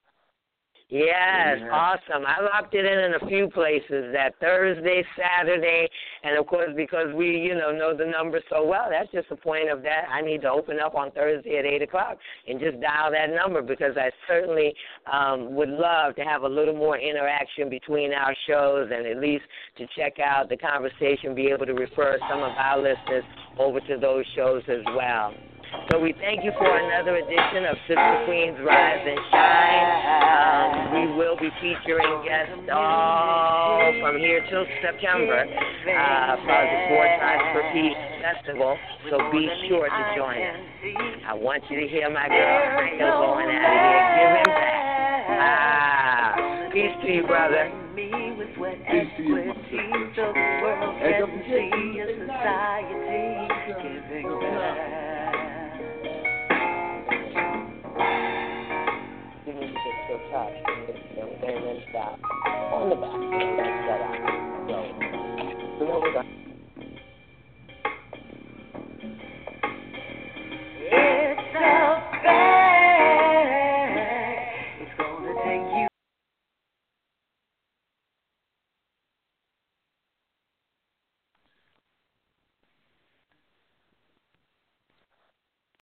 Yes, awesome. I locked it in in a few places that Thursday, Saturday, and of course because we, you know, know the number so well, that's just the point of that. I need to open up on Thursday at eight o'clock and just dial that number because I certainly um, would love to have a little more interaction between our shows and at least to check out the conversation, be able to refer some of our listeners over to those shows as well. So we thank you for another edition of Sister Queens Rise and Shine. Um, we will be featuring guests all from here till September uh, for the Four Tribes for Peace Festival. So be sure to join us. I want you to hear my girl Franco going out of here. Give him back. Ah, peace to you, brother. Peace to you, the world can see a society giving back. touch There was a rim shot on the back. That out. So, what we're It's a bad.